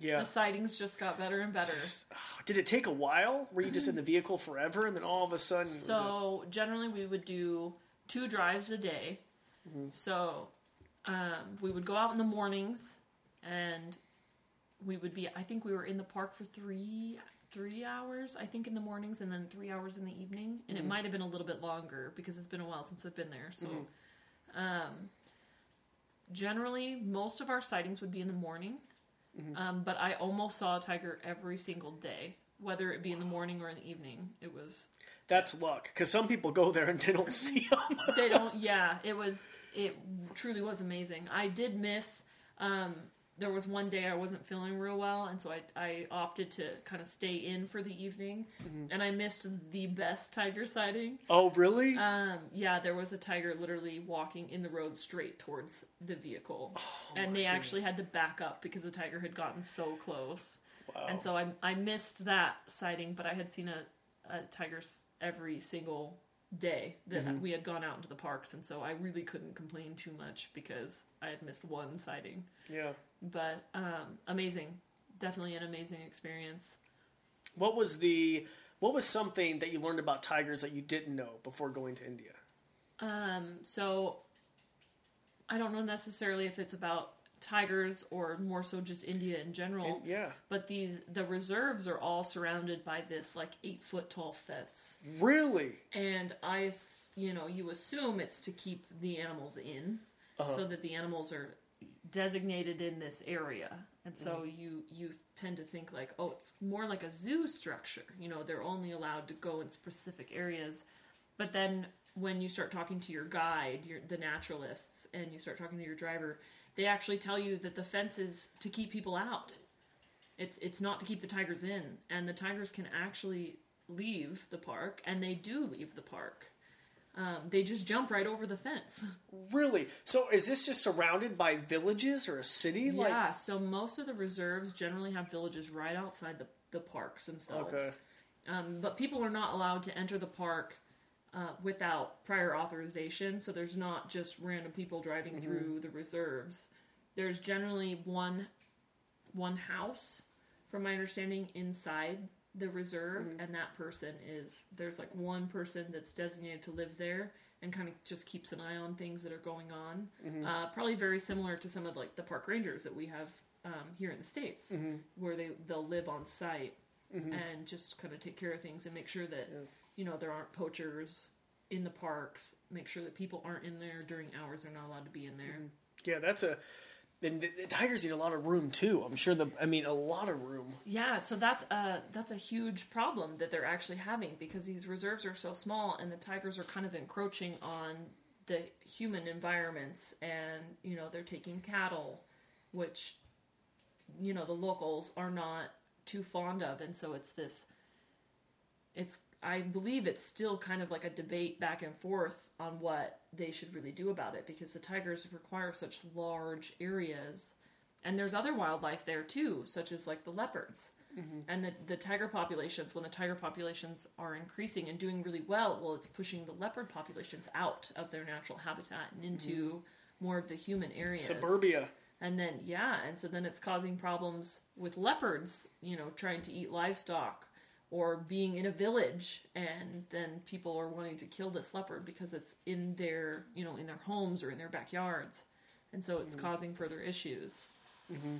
yeah.
The sightings just got better and better.
Oh, Did it take a while? Were you just in the vehicle forever, and then all of a sudden?
So generally we would do two drives a day.
Mm-hmm.
So um, we would go out in the mornings and we would be I think we were in the park for three three hours, I think in the mornings and then three hours in the evening. And
Mm-hmm.
it might have been a little bit longer because it's been a while since I've been there. So
Mm-hmm.
um, generally most of our sightings would be in the morning.
Mm-hmm.
Um, but I almost saw a tiger every single day, whether it be in the morning or in the evening. It was
That's luck, because some people go there and they don't see them.
they don't yeah it was it truly was amazing i did miss um there was one day i wasn't feeling real well and so i, I opted to kind of stay in for the evening and i missed the best tiger sighting
oh, really?
um yeah there was a tiger literally walking in the road straight towards the vehicle and they actually had to back up because the tiger had gotten so close
wow.
and so I, I missed that sighting, but I had seen a, a tiger every single day that
Mm-hmm.
we had gone out into the parks, and so I really couldn't complain too much because I had missed one sighting.
yeah.
But um, amazing, definitely an amazing experience.
What was the? What was something that you learned about tigers that you didn't know before going to India?
Um, so I don't know necessarily if it's about tigers or more so just India in general.
Yeah.
But these the reserves are all surrounded by this like eight foot tall fence.
Really?
and I, you know, you assume it's to keep the animals in, so that the animals are designated in this area, and so mm-hmm. you you tend to think like, oh, it's more like a zoo structure. You know, they're only allowed to go in specific areas, but then when you start talking to your guide, your the naturalists, and you start talking to your driver, they actually tell you that the fence is to keep people out. It's it's not to keep the tigers in, and the tigers can actually leave the park, and they do leave the park. Um, they just jump right over the fence.
Really? So is this just surrounded by villages or a city? Like,
yeah, so most of the reserves generally have villages right outside the, the parks themselves.
Okay.
Um, but people are not allowed to enter the park uh, without prior authorization. So there's not just random people driving through the reserves. There's generally one one house, from my understanding, inside the reserve, mm-hmm. and that person is there's like one person that's designated to live there and kind of just keeps an eye on things that are going on. Mm-hmm. Uh, probably very similar to some of like the park rangers that we have um, here in the states, mm-hmm. where they they'll live on site and just kind of take care of things and make sure that you know there aren't poachers in the parks. Make sure that people aren't in there during hours they're not allowed to be in there.
Yeah, that's a. And the, the tigers need a lot of room too. I'm sure the. I mean, a lot of room.
Yeah, so that's a that's a huge problem that they're actually having because these reserves are so small and the tigers are kind of encroaching on the human environments and you know they're taking cattle which you know the locals are not too fond of and so it's this it's I believe it's still kind of like a debate back and forth on what they should really do about it because the tigers require such large areas and there's other wildlife there too such as like the leopards. Mm-hmm. And the, the tiger populations when the tiger populations are increasing and doing really well well it's pushing the leopard populations out of their natural habitat and mm-hmm. into more of the human areas.
Suburbia.
and then yeah and so then it's causing problems with leopards you know trying to eat livestock or being in a village and then people are wanting to kill this leopard because it's in their you know in their homes or in their backyards and so it's causing further issues mm-hmm.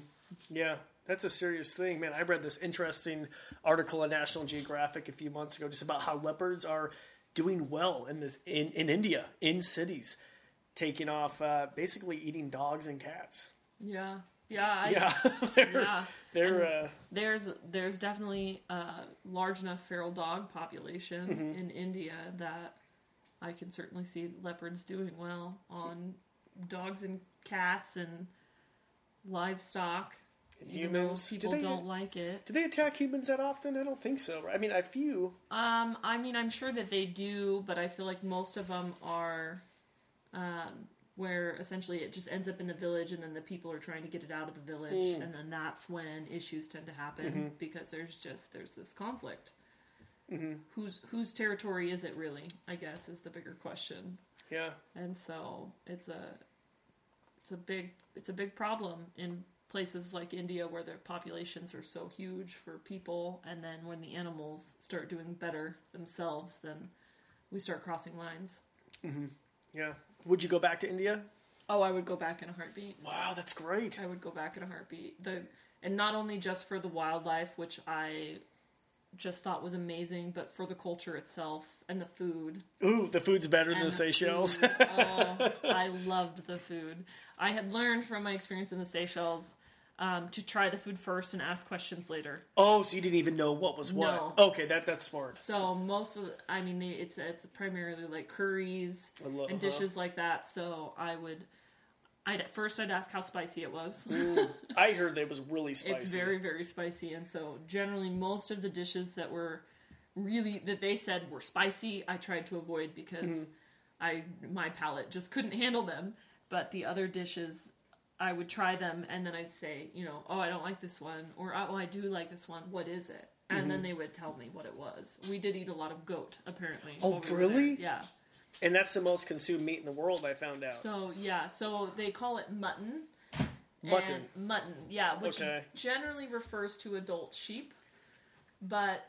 Yeah, that's a serious thing, man. I read this interesting article in National Geographic a few months ago just about how leopards are doing well in this in, in India in cities, taking off uh, basically eating dogs and cats.
yeah yeah I,
Yeah, they're
yeah
they're uh,
there's there's definitely a large enough feral dog population
Mm-hmm.
in India that I can certainly see leopards doing well on dogs and cats and livestock. though
humans. Do
people
they-
don't like it.
do they attack humans that often? I don't think so. I mean, a few.
Um, I mean, I'm sure that they do, but I feel like most of them are, um, where essentially it just ends up in the village, and then the people are trying to get it out of the village, mm. and then that's when issues tend to happen mm-hmm. because there's just there's this conflict. Mm-hmm. Whose whose territory is it really? I guess is the bigger question,
Yeah,
and so it's a it's a big it's a big problem in places like India where their populations are so huge for people, and then when the animals start doing better themselves, then we start crossing lines. Mm-hmm.
Yeah. Would you go back to India?
Oh, I would go back in a heartbeat.
Wow, that's great.
I would go back in a heartbeat. The and not only just for the wildlife, which I just thought was amazing, but for the culture itself and the food.
Ooh, the food's better than the Seychelles.
food. oh, I loved the food. I had learned from my experience in the Seychelles um, to try the food first and ask questions later.
oh, so you didn't even know what was what?
No.
Okay, that that's smart.
So most of, I mean, they, it's it's primarily like curries and
uh-huh.
dishes like that. So I would, I'd at first I'd ask how spicy it was.
I heard that it was really spicy.
It's very very spicy, and so generally most of the dishes that were really that they said were spicy, I tried to avoid because I my palate just couldn't handle them. But the other dishes, I would try them, and then I'd say, you know, oh I don't like this one, or oh I do like this one. What is it? And then mm-hmm. they would tell me what it was. We did eat a lot of goat, apparently.
Oh,
while we were
really?
there. Yeah.
and that's the most consumed meat in the world. I found out.
So yeah, so they call it mutton.
Mutton.
Mutton, yeah, which
Okay.
generally refers to adult sheep, but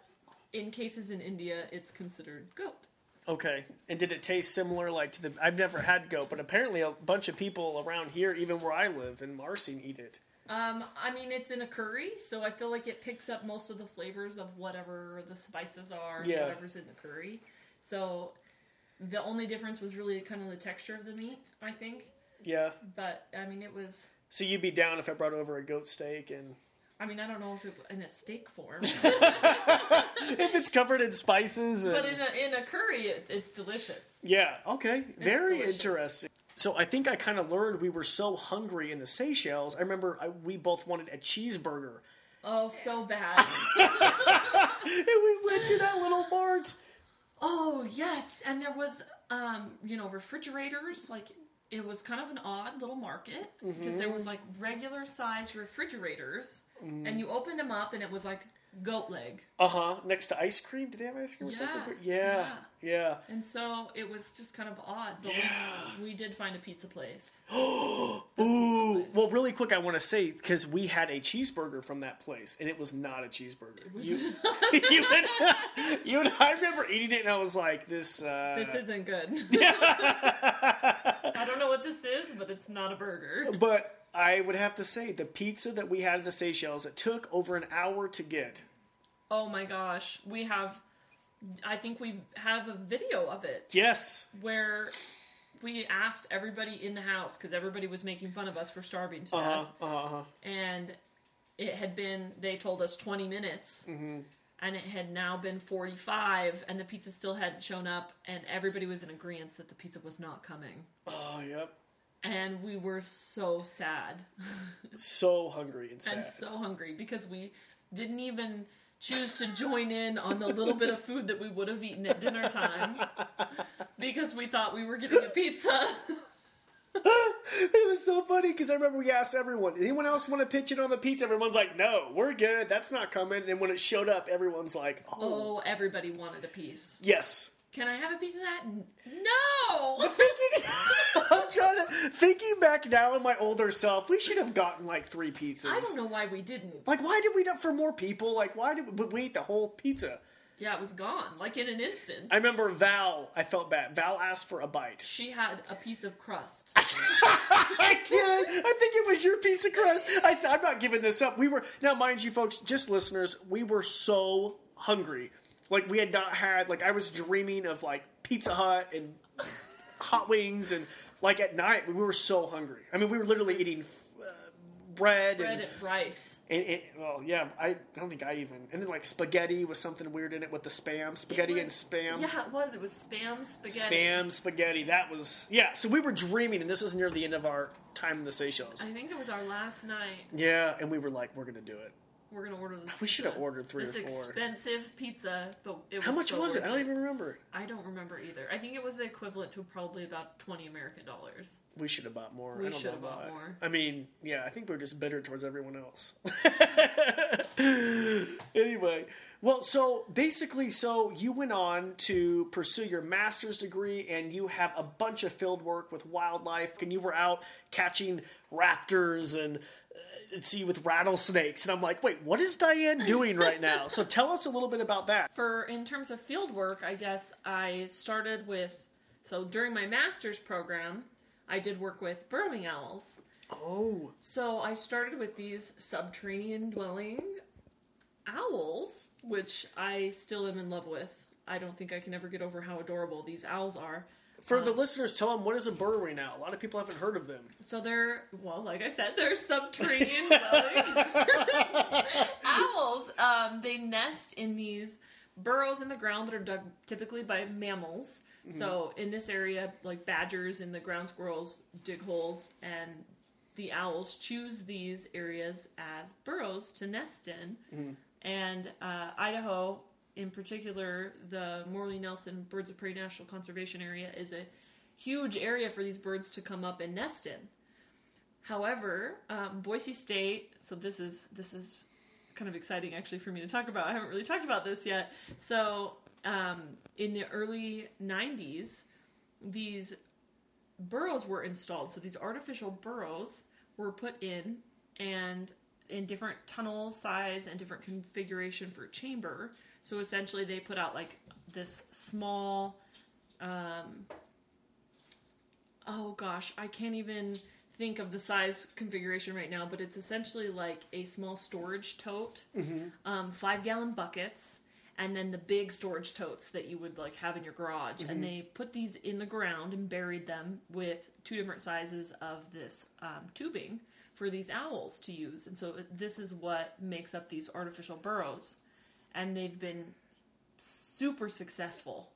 in cases in India, it's considered goat.
Okay, and did it taste similar, like to the? I've never had goat, but apparently a bunch of people around here, even where I live in Marsing, eat it.
Um, I mean, it's in a curry, so I feel like it picks up most of the flavors of whatever the spices are,
Yeah.
whatever's in the curry. So the only difference was really kind of the texture of the meat, I think.
Yeah.
But I mean, it was.
So you'd be down if I brought over a goat steak, and
I mean, I don't know if it in a steak form,
if it's covered in spices. And,
but in a in a curry, it, it's delicious.
yeah. Okay. Very
delicious.
interesting. So I think I kind of learned we were so hungry in the Seychelles. I remember I, we both wanted a cheeseburger,
Oh, so bad.
and we went to that little mart.
oh yes, and there was um, you know, refrigerators. Like it was kind of an odd little market because there mm-hmm. was like regular sized refrigerators, and you opened them up, and it was like goat leg.
Uh huh. Next to ice cream. Did they have ice cream or
Yeah,
something? Yeah. Yeah.
And so it was just kind of odd, but
Yeah.
we, we did find a pizza place.
Ooh. Well, really quick, I want to say because we had a cheeseburger from that place, and it was not a cheeseburger.
was
you, you, and, you and I remember eating it, and I was like, "This." Uh,
This isn't good. I don't know what this is, but it's not a burger.
But I would have to say the pizza that we had in the Seychelles, it took over an hour to get.
Oh my gosh, we have. I think we have a video of it
Yes.
where we asked everybody in the house because everybody was making fun of us for starving to
Uh huh.
death,
Uh. Uh-huh.
and it had been. They told us twenty minutes.
Mm-hmm.
And it had now been 45, and the pizza still hadn't shown up, and everybody was in agreement that the pizza was not coming.
Oh, yep.
And we were so sad.
So hungry and sad.
and so hungry because we didn't even choose to join in on the little bit of food that we would have eaten at dinner time because we thought we were getting a pizza.
it was so funny because I remember we asked everyone, anyone else want to pitch in on the pizza? Everyone's like, no, we're good. That's not coming. And when it showed up, everyone's like, oh,
Oh, everybody wanted a piece.
yes.
Can I have a piece of that? No!
Thinking, I'm trying to thinking back now in my older self, we should have gotten like three pizzas.
I don't know why we didn't.
Like, why did we not for more people? Like, why did we, we eat the whole pizza?
Yeah, it was gone, like in an instant.
I remember Val. I felt bad. Val asked for a bite.
She had a piece of crust.
I can't. I think it was your piece of crust. I th- I'm not giving this up. We were now, mind you, folks, just listeners. We were so hungry. Like we had not had. Like I was dreaming of like Pizza Hut and hot wings, and like at night we were so hungry. I mean, we were literally eating uh, bread,
Bread
and,
and rice.
and, and well, yeah. I, I don't think I even. And then like spaghetti with something weird in it with the spam, spaghetti and spam.
Yeah, it was. It was spam spaghetti.
Spam spaghetti. That was yeah. So we were dreaming, and this was near the end of our time in the Seychelles.
I think it was our last night.
Yeah, and we were like, we're gonna do it.
We're gonna order this.
We should have ordered three
this
or four.
expensive pizza, but it was
How much
so
was it? I don't even remember.
I don't remember either. I think it was equivalent to probably about twenty American dollars.
We should have bought more.
We
I don't
should have bought
why.
more.
I mean, yeah, I think we are just bitter towards everyone else. anyway, well, so basically, so you went on to pursue your master's degree, and you have a bunch of field work with wildlife, and you were out catching raptors and. Uh, see with rattlesnakes and i'm like wait what is diane doing right now so tell us a little bit about that
For in terms of field work, I guess I started with so during my master's program, I did work with burrowing owls.
oh
So I started with these subterranean dwelling owls, which I still am in love with. I don't think I can ever get over how adorable these owls are.
for the listeners tell them what is a burrowing owl a lot of people haven't heard of them
So they're well, like I said, they're subterranean owls. Um, they nest in these burrows in the ground that are dug typically by mammals. So in this area, like badgers and the ground squirrels dig holes, and the owls choose these areas as burrows to nest in. And uh, Idaho, in particular, the Morley Nelson Birds of Prey National Conservation Area, is a huge area for these birds to come up and nest in. However, um, Boise State. So this is this is kind of exciting actually for me to talk about. I haven't really talked about this yet. So um, in the early '90s, these burrows were installed. So these artificial burrows were put in, and in different tunnel size and different configuration for chamber. So essentially, they put out like this small. Um, oh gosh, I can't even think of the size configuration right now, but it's essentially like a small storage tote, um, five gallon buckets, and then the big storage totes that you would like have in your garage. And they put these in the ground and buried them with two different sizes of this um, tubing for these owls to use. And so this is what makes up these artificial burrows. And they've been super successful.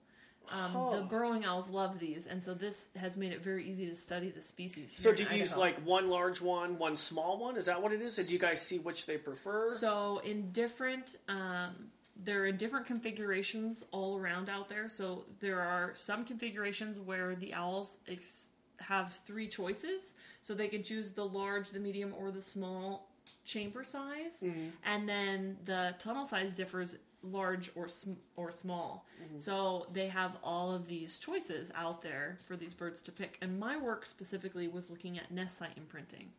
Um, The burrowing owls love these, and so this has made it very easy to study the species.
So do you use like one large one, one small one? Is that what it is? Did you guys see which they prefer?
So in different, um, there are different configurations all around out there. So there are some configurations where the owls ex- have three choices, so they can choose the large, the medium, or the small chamber size, mm-hmm. and then the tunnel size differs large or sm- or small. Mm-hmm. So they have all of these choices out there for these birds to pick. And my work specifically was looking at nest site imprinting.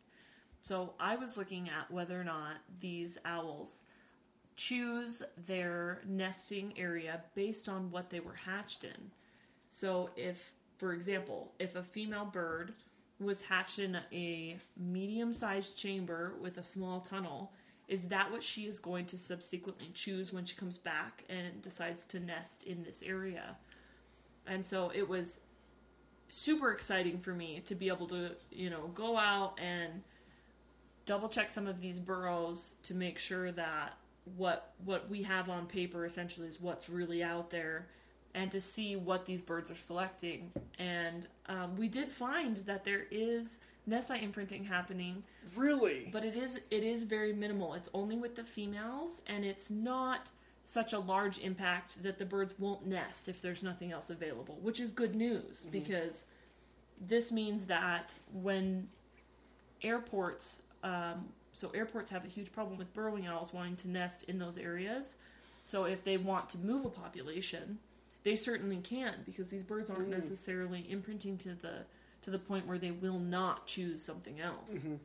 So I was looking at whether or not these owls choose their nesting area based on what they were hatched in. So if, for example, if a female bird was hatched in a medium-sized chamber with a small tunnel, is that what she is going to subsequently choose when she comes back and decides to nest in this area? And so it was super exciting for me to be able to, you know, go out and double check some of these burrows to make sure that what what we have on paper essentially is what's really out there and to see what these birds are selecting. And um, we did find that there is nest site imprinting happening.
Really?
but it is it is very minimal. It's only with the females and it's not such a large impact that the birds won't nest if there's nothing else available which is good news because this means that when airports um, so airports have a huge problem with burrowing owls wanting to nest in those areas. So if they want to move a population they certainly can because these birds aren't mm. necessarily imprinting to the to the point where they will not choose something else. Mm-hmm.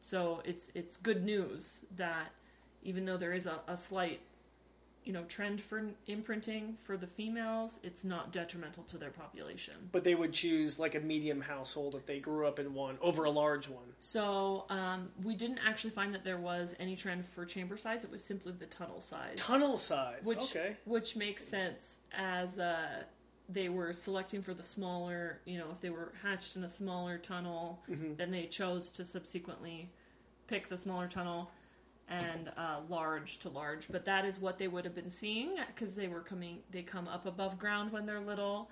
So it's it's good news that even though there is a, a slight you know trend for imprinting for the females it's not detrimental to their population
But they would choose like a medium household if they grew up in one over a large one.
So um, we didn't actually find that there was any trend for chamber size. It was simply the tunnel size,
Tunnel size.
which
okay.
which makes sense as uh, they were selecting for the smaller. You know, if they were hatched in a smaller tunnel, then they chose to subsequently pick the smaller tunnel and uh, large to large. But that is what they would have been seeing because they were coming. They come up above ground when they're little,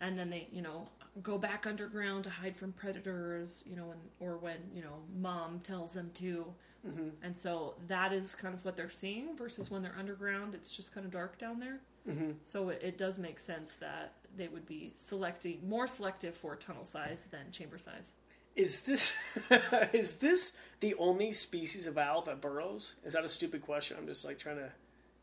and then they you know go back underground to hide from predators. You know, when, or when you know mom tells them to. And so that is kind of what they're seeing versus when they're underground, it's just kind of dark down there. So it, it does make sense that they would be selecting more selective for tunnel size than chamber size.
Is this is this the only species of owl that burrows? Is that a stupid question? I'm just like trying to.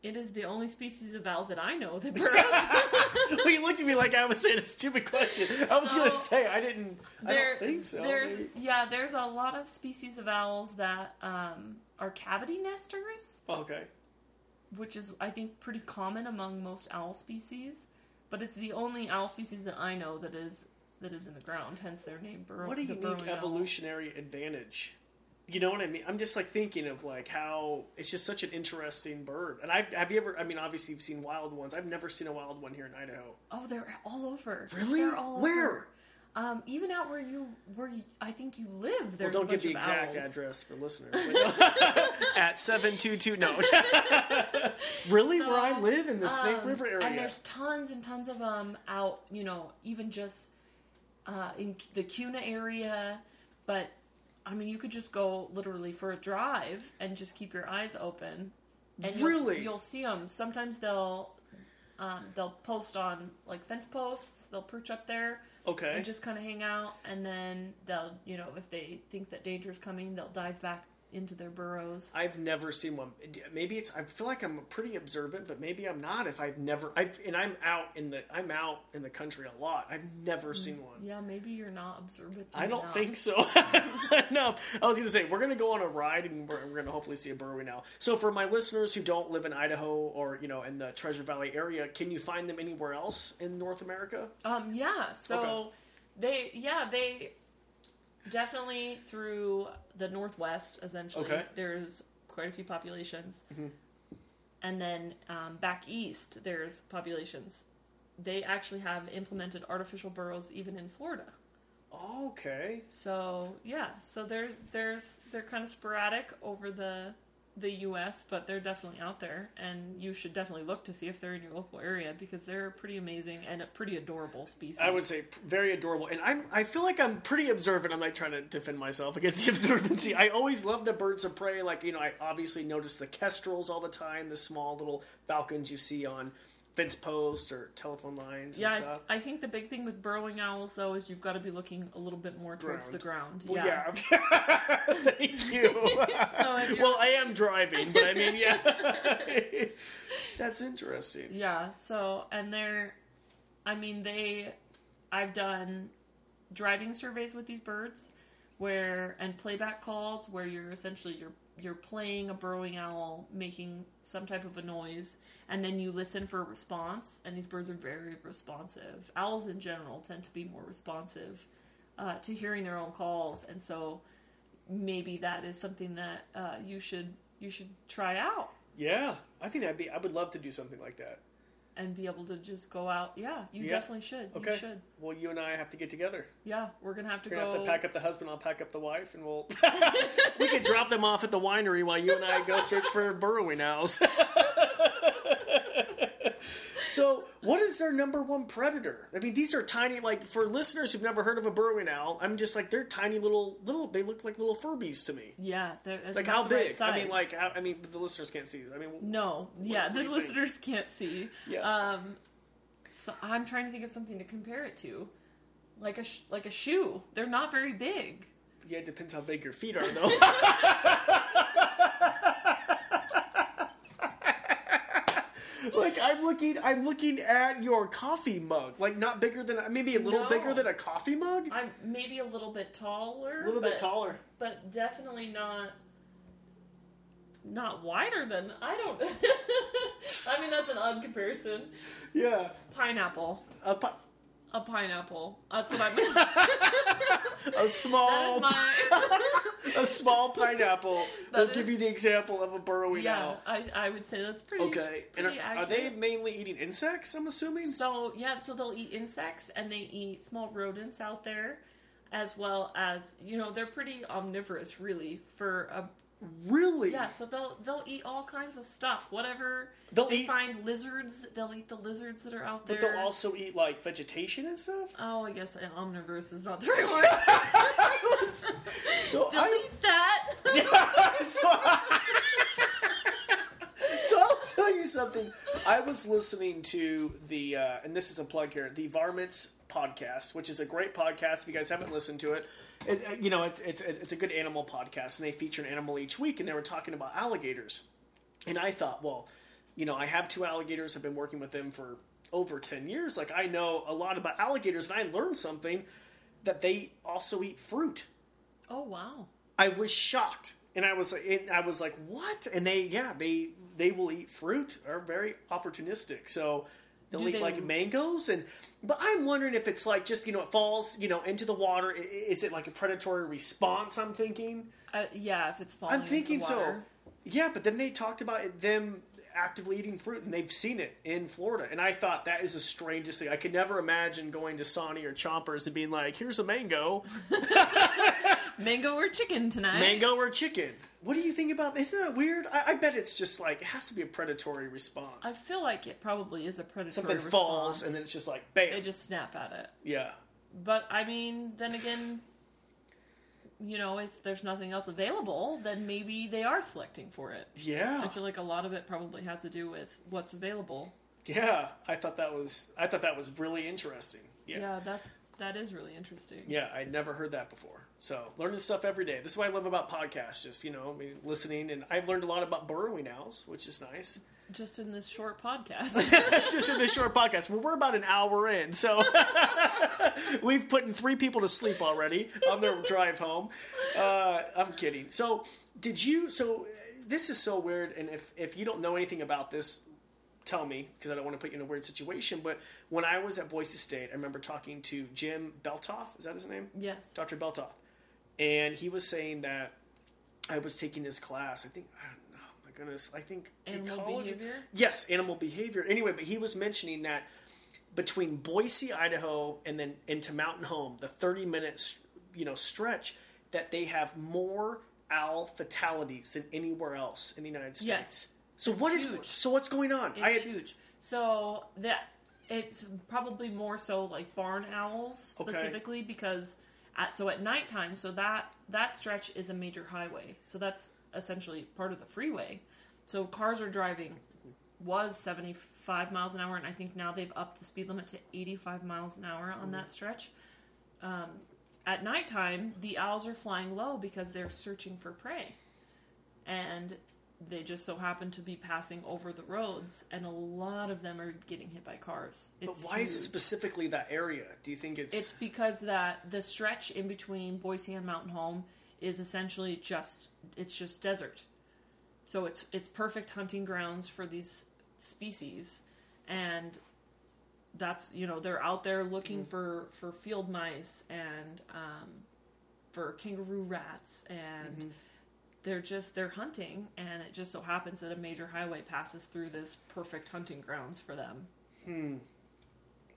It is the only species of owl that I know that burrows.
well, you looked at me like I was saying a stupid question. I was
So,
gonna say I didn't. I don't think so.
There's
Maybe.
yeah, there's a lot of species of owls that um, are cavity nesters,
okay.
which is I think pretty common among most owl species. But it's the only owl species that I know that is that is in the ground, hence their name. Burrow,
What a unique
burrowing owl.
evolutionary advantage. You know what I mean? I'm just like thinking of like how it's just such an interesting bird. And I have you ever? I mean, obviously you've seen wild ones. I've never seen a wild one here in Idaho.
Oh, they're all over.
Really?
They're all
Where?
Over. Um, even out where you where you, I think you live.
Well,
There's
don't
a
give the exact
owls.
address for listeners. At seven two two. No. really,
So,
where I live in the Snake
Um,
River area.
And there's tons and tons of them out, you know, even just uh, in the Kuna area. But I mean, you could just go literally for a drive and just keep your eyes open. And you'll, you'll see them. Sometimes they'll um, they'll post on like fence posts. They'll perch up there
okay.
and just kind of hang out. And then they'll, you know, if they think that danger is coming, they'll dive back into their burrows.
I've never seen one. Maybe it's. I feel like I'm pretty observant, but maybe I'm not. If I've never, I've and I'm out in the. I'm out in the country a lot. I've never seen one.
Yeah, maybe you're not observant.
I don't
enough.
think so. no, I was going to say we're going to go on a ride and we're, we're going to hopefully see a burrow now. So for my listeners who don't live in Idaho or you know in the Treasure Valley area, can you find them anywhere else in North America?
Um, yeah. So
Okay.
they, yeah, they definitely through the northwest. Essentially,
Okay.
there's quite a few populations,
Mm-hmm.
and then um, back east there's populations. They actually have implemented artificial burrows even in Florida.
Okay.
So yeah, so there's there's they're kind of sporadic over the the U.S., but they're definitely out there, and you should definitely look to see if they're in your local area because they're pretty amazing and a pretty adorable species.
I would say very adorable, and I'm. I feel like I'm pretty observant. I'm like trying to defend myself against the observancy. I always love the birds of prey. Like you know, I obviously notice the kestrels all the time, the small little falcons you see on fence posts or telephone lines
Yeah,
and stuff.
I, I think the big thing with burrowing owls though is you've got to be looking a little bit more towards
Ground.
the ground.
Well,
yeah.
yeah. Thank you.
So
well, I am driving, but I mean, yeah. That's interesting.
Yeah, so and they're I mean they I've done driving surveys with these birds where and playback calls where you're essentially you're you're playing a burrowing owl making some type of a noise and then you listen for a response and these birds are very responsive. Owls in general tend to be more responsive uh, to hearing their own calls and so maybe that is something that uh, you should you should try out
Yeah, I think that'd be. I would love to do something like that.
And be able to just go out. Yeah, you
Yeah.
definitely should.
Okay.
You should.
Well, you and I have to get together.
Yeah, we're gonna have to
gonna
go.
have to pack up the husband. I'll pack up the wife, and we'll we could drop them off at the winery while you and I go search for burrowing owls. so, what is their number one predator? I mean, these are tiny. Like for listeners who've never heard of a burrowing owl, I'm just like they're tiny little little. They look like little Furbies to me.
yeah, they're
Like how
the right
big? I mean, like how, I mean, the listeners can't see. I mean,
no, yeah,
what
the
you think?
listeners can't see.
Yeah.
Um, so I'm trying to think of something to compare it to, like a sh- like a shoe. They're not very big.
yeah, it depends how big your feet are, though. like I'm looking, I'm looking at your coffee mug. Like not bigger than, maybe a little
No.
bigger than a coffee mug.
I'm maybe a little bit taller.
A little
but,
bit taller.
but definitely not. Not wider than I don't. I mean that's an odd comparison.
Yeah.
Pineapple.
A, pi-
A pineapple. That's what I meant.
a small,
my.
a small pineapple
That
will give you the example of a burrowing
yeah,
owl.
I, I would say that's pretty.
Okay. And are, are they mainly eating insects? I'm assuming.
So yeah, so they'll eat insects and they eat small rodents out there, as well as you know they're pretty omnivorous really for a
Really?
yeah. So they'll they'll eat all kinds of stuff, whatever
They'll
they
eat-
find lizards. They'll eat the lizards that are out there.
But they'll also eat like vegetation and stuff.
Oh, I guess an omnivorous is not the right word.
So I,
Delete that.
so, so I'll tell you something. I was listening to the, uh, and this is a plug here, the Varmints podcast, which is a great podcast. If you guys haven't listened to it, it uh, you know it's it's it's a good animal podcast, and they feature an animal each week, and they were talking about alligators, and I thought, well, you know, I have two alligators. I've been working with them for over ten years. Like I know a lot about alligators, and I learned something that they also eat fruit.
oh wow.
I was shocked, and I was and I was like, "What?" And they, yeah, they they will eat fruit. Are very opportunistic. So they'll
Do
eat
they-
like mangoes, and but I'm wondering if it's like just you know it falls you know into the water. Is it like a predatory response? I'm thinking.
Uh, yeah, if it's falling.
In
the
floor,
I'm
thinking
so.
Yeah, but then they talked about it, them actively eating fruit, and they've seen it in Florida. And I thought that is the strangest thing. I could never imagine going to Sonny or Chompers and being like, "Here's a mango."
Mango or chicken tonight?
mango or chicken. What do you think about? this? Isn't that weird? I, I bet it's just like it has to be a predatory response.
I feel like it probably is a predatory
Something
response.
falls and then it's just like bam.
they just snap at it.
yeah,
But I mean, then again, you know, if there's nothing else available, then maybe they are selecting for it.
yeah,
I feel like a lot of it probably has to do with what's available.
yeah. I thought that was I thought that was really interesting. Yeah,
Yeah,
yeah.
that's that is really interesting.
Yeah, I'd never heard that before. So learning stuff every day. This is what I love about podcasts. Just you know, I mean, listening, and I've learned a lot about burrowing owls, which is nice.
Just in this short podcast.
just in this short podcast. Well, we're about an hour in, so we've put in three people to sleep already on their drive home. Uh, I'm kidding. So, did you? So, this is so weird, and if if you don't know anything about this, tell me because I don't want to put you in a weird situation. But when I was at Boise State, I remember talking to Jim Belthoff. Is that his name?
yes.
Dr. Belthoff, and he was saying that I was taking his class. I think. Oh my goodness! I think
Animal
ecology-
behavior?
Yes, animal behavior. Anyway, but he was mentioning that between Boise, Idaho, and then into Mountain Home, the thirty minutes you know stretch, that they have more owl fatalities than anywhere else in the United States.
Yes.
So what is
huge.
so what's going on?
It's
I had,
huge. So that it's probably more so like barn owls
Okay.
specifically because at, so at nighttime, so that that stretch is a major highway. So that's essentially part of the freeway. So cars are driving was 75 miles an hour, and I think now they've upped the speed limit to 85 miles an hour on that stretch. Um, at nighttime, the owls are flying low because they're searching for prey, and they just so happen to be passing over the roads, and a lot of them are getting hit by cars.
But
It's
why is it specifically that area? Do you think it's,
It's because that the stretch in between Boise and Mountain Home is essentially just it's just desert. So it's it's perfect hunting grounds for these species and that's you know they're out there looking for for field mice and um, for kangaroo rats and they're just they're hunting and it just so happens that a major highway passes through this perfect hunting grounds for them Hmm.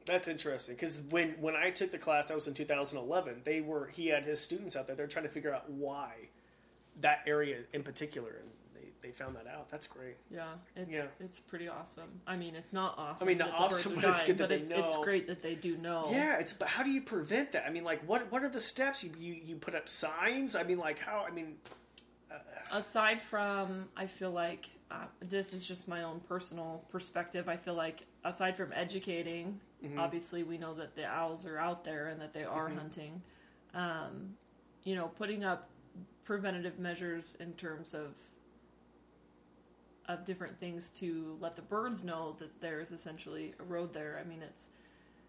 That's interesting because when when I took the class, I was in 2011. They were he had his students out there. They're trying to figure out why that area in particular, and they, they found that out. That's great.
Yeah, it's
Yeah.
it's pretty awesome. I mean, it's not awesome.
I mean, not
the
awesome, but it's
dying,
good that
but
they
it's, it's great that they do know.
Yeah, it's but how do you prevent that? I mean, like what what are the steps? You you, you put up signs? I mean, like how? I mean,
Aside from, I feel like uh, this is just my own personal perspective. I feel like aside from educating,
Mm-hmm.
obviously we know that the owls are out there and that they are
Mm-hmm.
hunting. Um, you know, putting up preventative measures in terms of of different things to let the birds know that there's essentially a road there. I mean, it's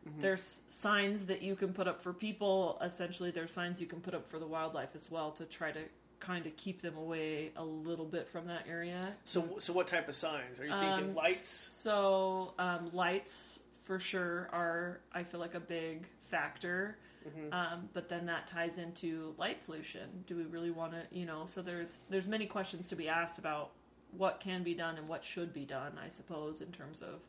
Mm-hmm.
there's signs that you can put up for people. Essentially, there's signs you can put up for the wildlife as well to try to kind of keep them away a little bit from that area.
so so what type of signs are you thinking?
Um,
Lights?
So um, lights for sure are I feel like a big factor.
Mm-hmm.
Um, but then that ties into light pollution. Do we really want to, you know? So there's there's many questions to be asked about what can be done and what should be done. I suppose in terms of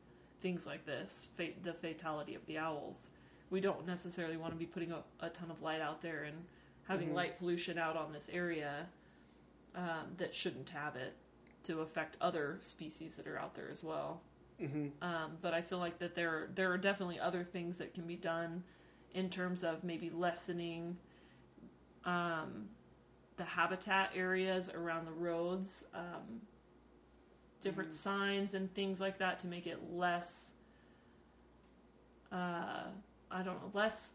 things like this, the fatality of the owls. We don't necessarily want to be putting a, a ton of light out there and having
Mm-hmm.
light pollution out on this area um, that shouldn't have it to affect other species that are out there as well.
Mm-hmm.
Um, but I feel like that there there are definitely other things that can be done in terms of maybe lessening um, the habitat areas around the roads, um, different signs and things like that to make it less. Uh, I don't know, less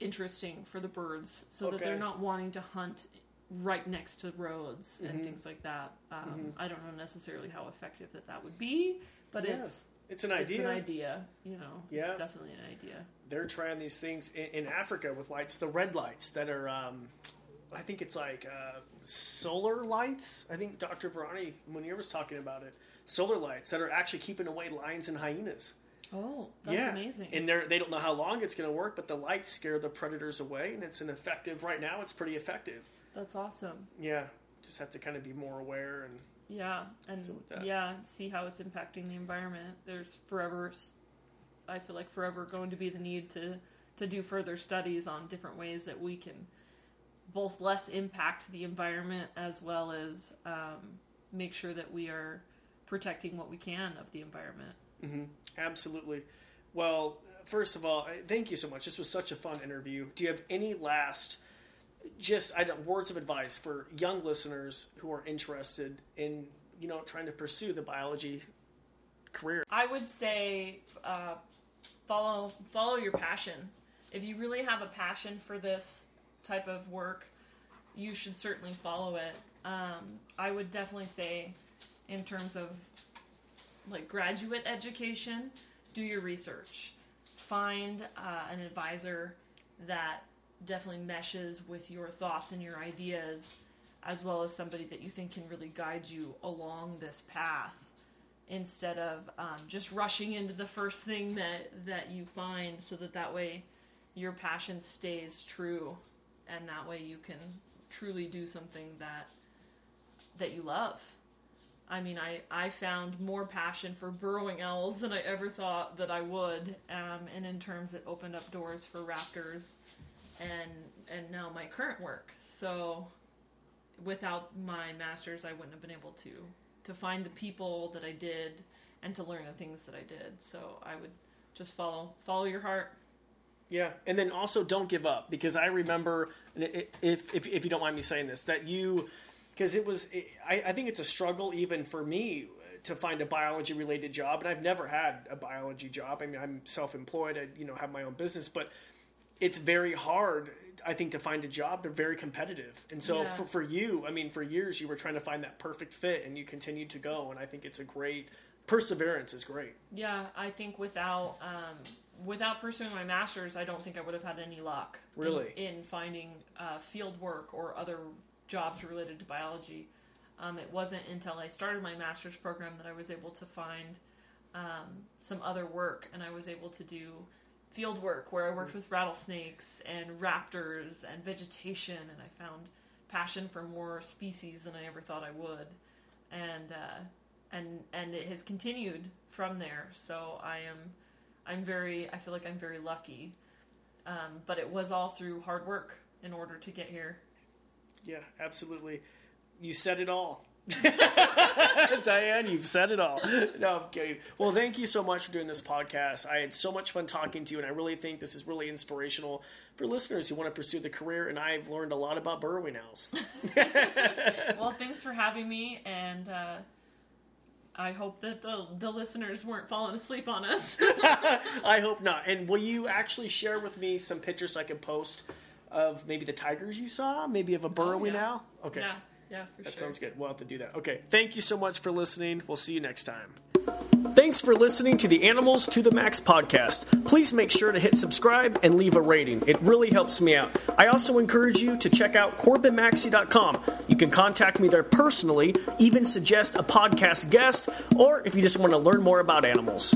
interesting for the birds, so that they're not wanting to hunt right next to roads and things like that. Um, I don't know necessarily how effective that that would be, but
Yeah.
it's
It's an
it's
idea.
an idea. You know,
Yeah.
it's definitely an idea.
They're trying these things in, in Africa with lights, the red lights that are. Um, I think it's like uh, solar lights. I think Dr. Virani Munir was talking about it. Solar lights that are actually keeping away lions and hyenas.
Oh, that's
yeah,
amazing.
And they're they don't know how long it's going to work, but the lights scare the predators away, and it's an effective. Right now, it's pretty effective.
that's awesome.
Yeah, just have to kind of be more aware and
Yeah, and
So with that-
yeah, see how it's impacting the environment. There's forever, I feel like forever going to be the need to to do further studies on different ways that we can both less impact the environment as well as um, make sure that we are protecting what we can of the environment.
Absolutely. Well, first of all, thank you so much. This was such a fun interview. Do you have any last, just I don't, words of advice for young listeners who are interested in, you know, trying to pursue the biology career?
I would say uh, follow follow your passion. If you really have a passion for this type of work, you should certainly follow it. Um, I would definitely say, in terms of like graduate education, do your research. Find uh, an advisor that definitely meshes with your thoughts and your ideas, as well as somebody that you think can really guide you along this path instead of um, just rushing into the first thing that that you find so that that way your passion stays true and that way you can truly do something that that you love i mean i i found more passion for burrowing owls than i ever thought that i would um, and in terms it opened up doors for raptors and and now my current work so without my masters i wouldn't have been able to to find the people that I did and to learn the things that I did. So I would just follow follow your heart.
Yeah, and then also don't give up because I remember, if if, if you don't mind me saying this, that you, because it was, I, I think it's a struggle even for me to find a biology related job, and I've never had a biology job. I mean, I'm self employed. I you know have my own business, but it's very hard i think to find a job they're very competitive and so
Yeah.
for, for you i mean for years you were trying to find that perfect fit and you continued to go and i think it's a great perseverance is great
Yeah, I think without um, without pursuing my master's, I don't think I would have had any luck. in-
Really?
in, finding uh, field work or other jobs related to biology. Um, it wasn't until I started my master's program that I was able to find um, some other work, and I was able to do field work where I worked with rattlesnakes and raptors and vegetation, and I found passion for more species than I ever thought I would, and uh, and and it has continued from there. So I am, I'm very, I feel like I'm very lucky, um, but it was all through hard work in order to get here.
Yeah absolutely. You said it all. Diane you've said it all. No i'm kidding. Well thank you so much for doing this podcast. I had so much fun talking to you and i really think this is really inspirational for listeners who want to pursue the career and i've learned a lot about burrowing owls.
Well, thanks for having me, and uh, I hope that the the listeners weren't falling asleep on us.
I hope not. And will you actually share with me some pictures I can post of maybe the tigers you saw, maybe of a burrowing oh,
yeah.
owl? Okay.
yeah, yeah, for
That
sure.
sounds good. We'll have to do that. Okay. Thank you so much for listening. We'll see you next time. Thanks for listening to the Animals to the Max podcast. Please make sure to hit subscribe and leave a rating. It really helps me out. I also encourage you to check out CorbinMaxey.com. You can contact me there personally, even suggest a podcast guest, or if you just want to learn more about animals.